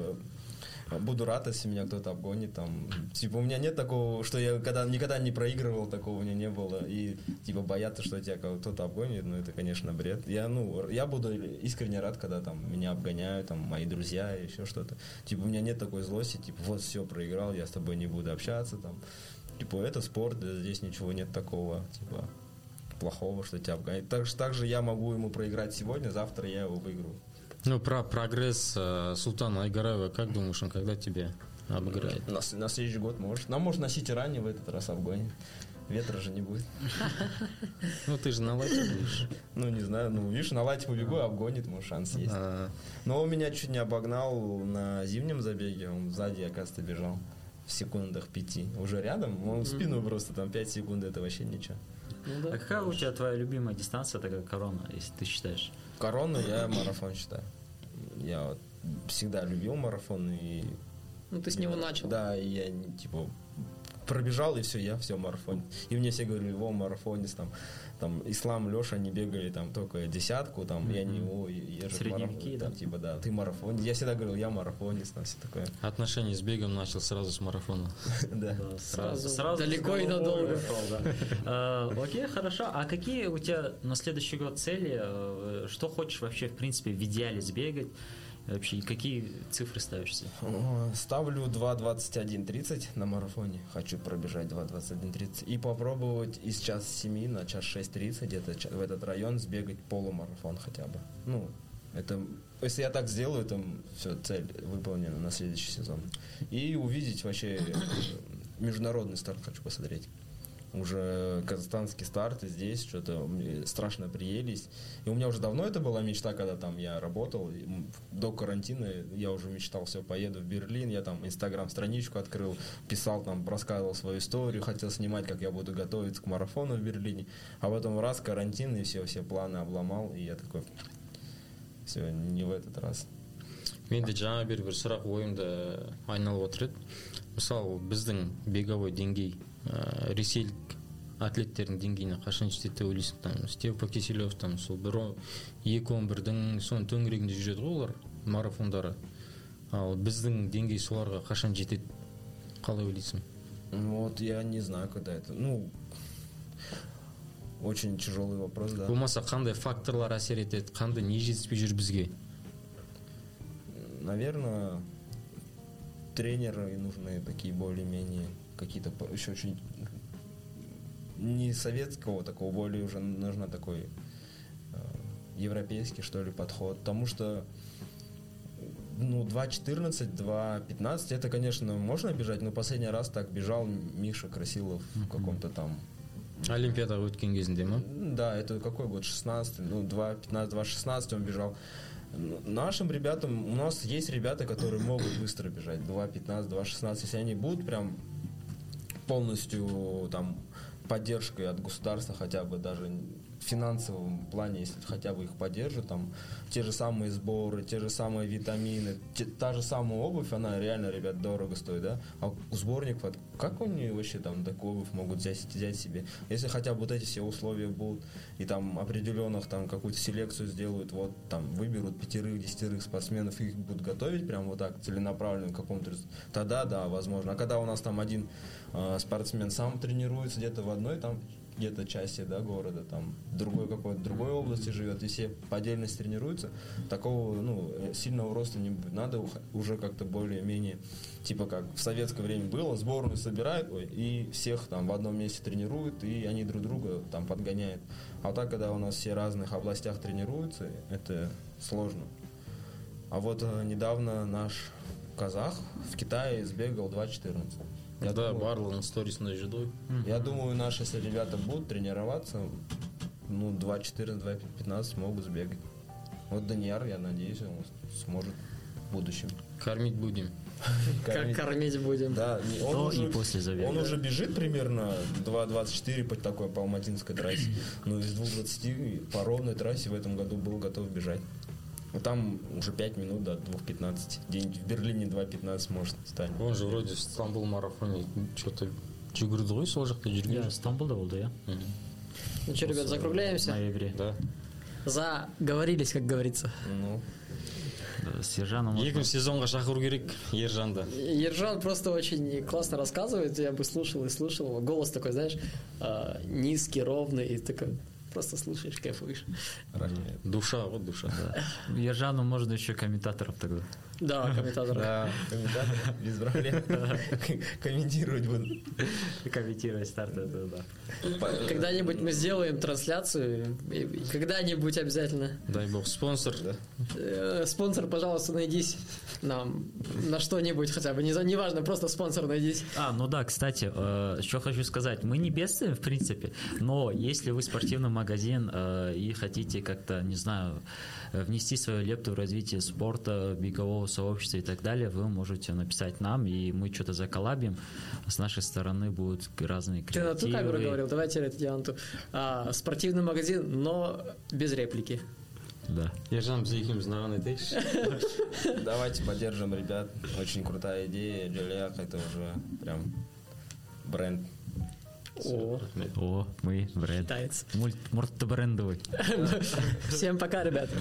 буду рад, если меня кто-то обгонит. Там. Типа, у меня нет такого, что я когда, никогда не проигрывал, такого у меня не было. И, типа, бояться, что тебя кто-то обгонит, ну, это, конечно, бред. Я, ну, я буду искренне рад, когда там меня обгоняют, там, мои друзья, еще что-то. Типа, у меня нет такой злости, типа, вот, все, проиграл, я с тобой не буду общаться, там. Типа, это спорт, здесь ничего нет такого, типа, плохого, что тебя обгоняют. Так, так же я могу ему проиграть сегодня, завтра я его выиграю. Ну, про прогресс э, Султана Айгараева, как думаешь, он когда тебя обыграет? На, на следующий год может. Нам может носить ранее в этот раз обгонит. Ветра же не будет. [laughs] Ну, ты же на лайте будешь. Ну, не знаю, ну, видишь, на лайте побегу, обгонит, может, шанс есть. А, Но он меня чуть не обогнал на зимнем забеге, он сзади, оказывается, бежал в секундах пяти. Уже рядом, он в спину просто, там, пять секунд, это вообще ничего. Ну А да. какая у тебя твоя любимая дистанция, такая корона, если ты считаешь? Корону я марафон считаю. Я вот всегда любил марафон и... Ну, ты с него начал. Да, и я, типа, пробежал, и все, я все, марафон. И мне все говорили, во, марафонец, там, там, Ислам, Леша, они бегали там только десятку, там, я не его, я же Средневеки, да? там, типа, да, ты марафонец. Я всегда говорил, я марафонец, там, все такое. отношения с бегом начал сразу с марафона. [laughs] Да. Да, Сразу далеко и надолго. Окей, хорошо. А какие у тебя на следующий год цели? э, Что хочешь вообще, в принципе, в идеале сбегать? Вообще, какие цифры ставишь себе? Ставлю 2.21.30 на марафоне. Хочу пробежать 2.21.30. И попробовать из час 7 на час 6.30 где-то в этот район сбегать полумарафон хотя бы. Ну, это... Если я так сделаю, то все, цель выполнена на следующий сезон. И увидеть вообще э, международный старт хочу посмотреть Уже казахстанский старт, и здесь что-то мне страшно приелись. И у меня уже давно это была мечта, когда там я работал. и, м, До карантина я уже мечтал, все, поеду в Берлин. Я там инстаграм-страничку открыл, писал там, рассказывал свою историю, хотел снимать, как я буду готовиться к марафону в Берлине. А потом раз карантин, и все, все планы обломал. И я такой, все, не в этот раз. менде жаңа бері бір сұрақ ойымда айналып отыр еді мысалы біздің беговой деңгей ә, ресейлік атлеттердің деңгейіне қашан жетеді деп ойлайсың? Там степа киселев там сол бір екі он бірдің соның төңірегінде жүреді ғой олар марафондары. Ал біздің деңгей соларға қашан жетеді? Қалай ойлайсың? Вот я не знаю, когда это. Ну, очень тяжелый вопрос, да. болмаса қандай факторлар әсер етеді? Қандай не жетіспей жүр бізге? Наверное, тренеры нужны такие более-менее. Какие-то еще очень не советского такого, более уже нужно такой э, европейский, что ли, подход. Потому что ну, 2.14, 2.15, это, конечно, можно бежать, но последний раз так бежал Миша Красилов в каком-то там олимпиадаға өткен кезінде ма да, это какой год? 16, ну, 2.15, 2.16 он бежал. Ну, Нашим ребятам, у нас есть ребята, которые могут быстро бежать. 2.15, 2.16. Если они будут прям полностью там поддержкой от государства, хотя бы даже финансовом плане, если хотя бы их поддержат, там те же самые сборы, те же самые витамины, те- та же самая обувь, она реально, ребят, дорого стоит, да? А сборник, как они вообще там такую обувь могут взять, взять себе? Если хотя бы вот эти все условия будут, и там определенных там какую-то селекцию сделают, вот там выберут пятерых, десятерых спортсменов, их будут готовить прям вот так целенаправленно к какому-то тогда да, возможно. А когда у нас там один э, спортсмен сам тренируется где-то в одной там где-то части да, города, там другой какой-то другой области живет, и все по отдельности тренируются, такого ну, э, сильного роста не. Надо уже как-то более-менее, типа как в советское время было, сборную собирают, ой, и всех там в одном месте тренируют, и они друг друга там подгоняют. А так, когда у нас все в разных областях тренируются, это сложно. А вот э, недавно наш казах в Китае сбегал 2.14. Я да думаю- барлығының сторисында жүрді ғой я думаю, наши если ребята будут тренироваться, ну, 2.14, 2.15 могут сбегать. Вот Данияр, я надеюсь, он сможет в будущем. кормить будем Как [laughs] Кормить. кормить будем? Да, не- он, До уже, и после забега. он уже бежит примерно 2.24 по такой по Алматинской трассе. Но из 2.20 по ровной трассе в этом году был готов бежать. Ну, Там уже 5 минут до 2.15. Где-нибудь в Берлине 2.15 может стать. он же вроде в стамбул марафоне че то жүгірді ғой сол жақта жүрген Я Стамбулда был, да, я? Ну что, ребят, В закругляемся? ноябре. да Заговорились, как говорится. Ну, Да, С Ержаном можно- екінші сезонға шақыру керек ержанды Ержан просто очень классно рассказывает, я бы слушал и слушал его. Голос такой, знаешь, а, низкий, ровный, и такой просто слушаешь, кайфуешь. Рахмет. душа ғой душа Ержану можно еще комментаторов тогда. Да, комментатор. Да, комментатор, без проблем. [laughs] Комментировать буду. Комментировать старт, это да. Когда-нибудь мы сделаем трансляцию, когда-нибудь обязательно. дай бог спонсор Да. Э, Спонсор, пожалуйста, найдись нам на что-нибудь хотя бы. Не за- Неважно, просто спонсор найдись. А, ну да, кстати, э, что хочу сказать. Мы не бедствуем, в принципе, но если вы спортивный магазин э, и хотите как-то, не знаю, э, внести свою лепту в развитие спорта, бегового сообщества и так далее, вы можете написать нам, и мы что-то заколлабим. С нашей стороны будут разные Ты на ту креативы. камеру говорил, давайте это делаем на ту. А, спортивный магазин, но без реплики. Да. ержан біз екеуміз мынаған айтайықшы Давайте поддержим ребят. Очень крутая идея. Джалиак это уже прям бренд. О, О, мы бренд. считается. Мульт, мульт брендовый. [laughs] Всем пока, ребята.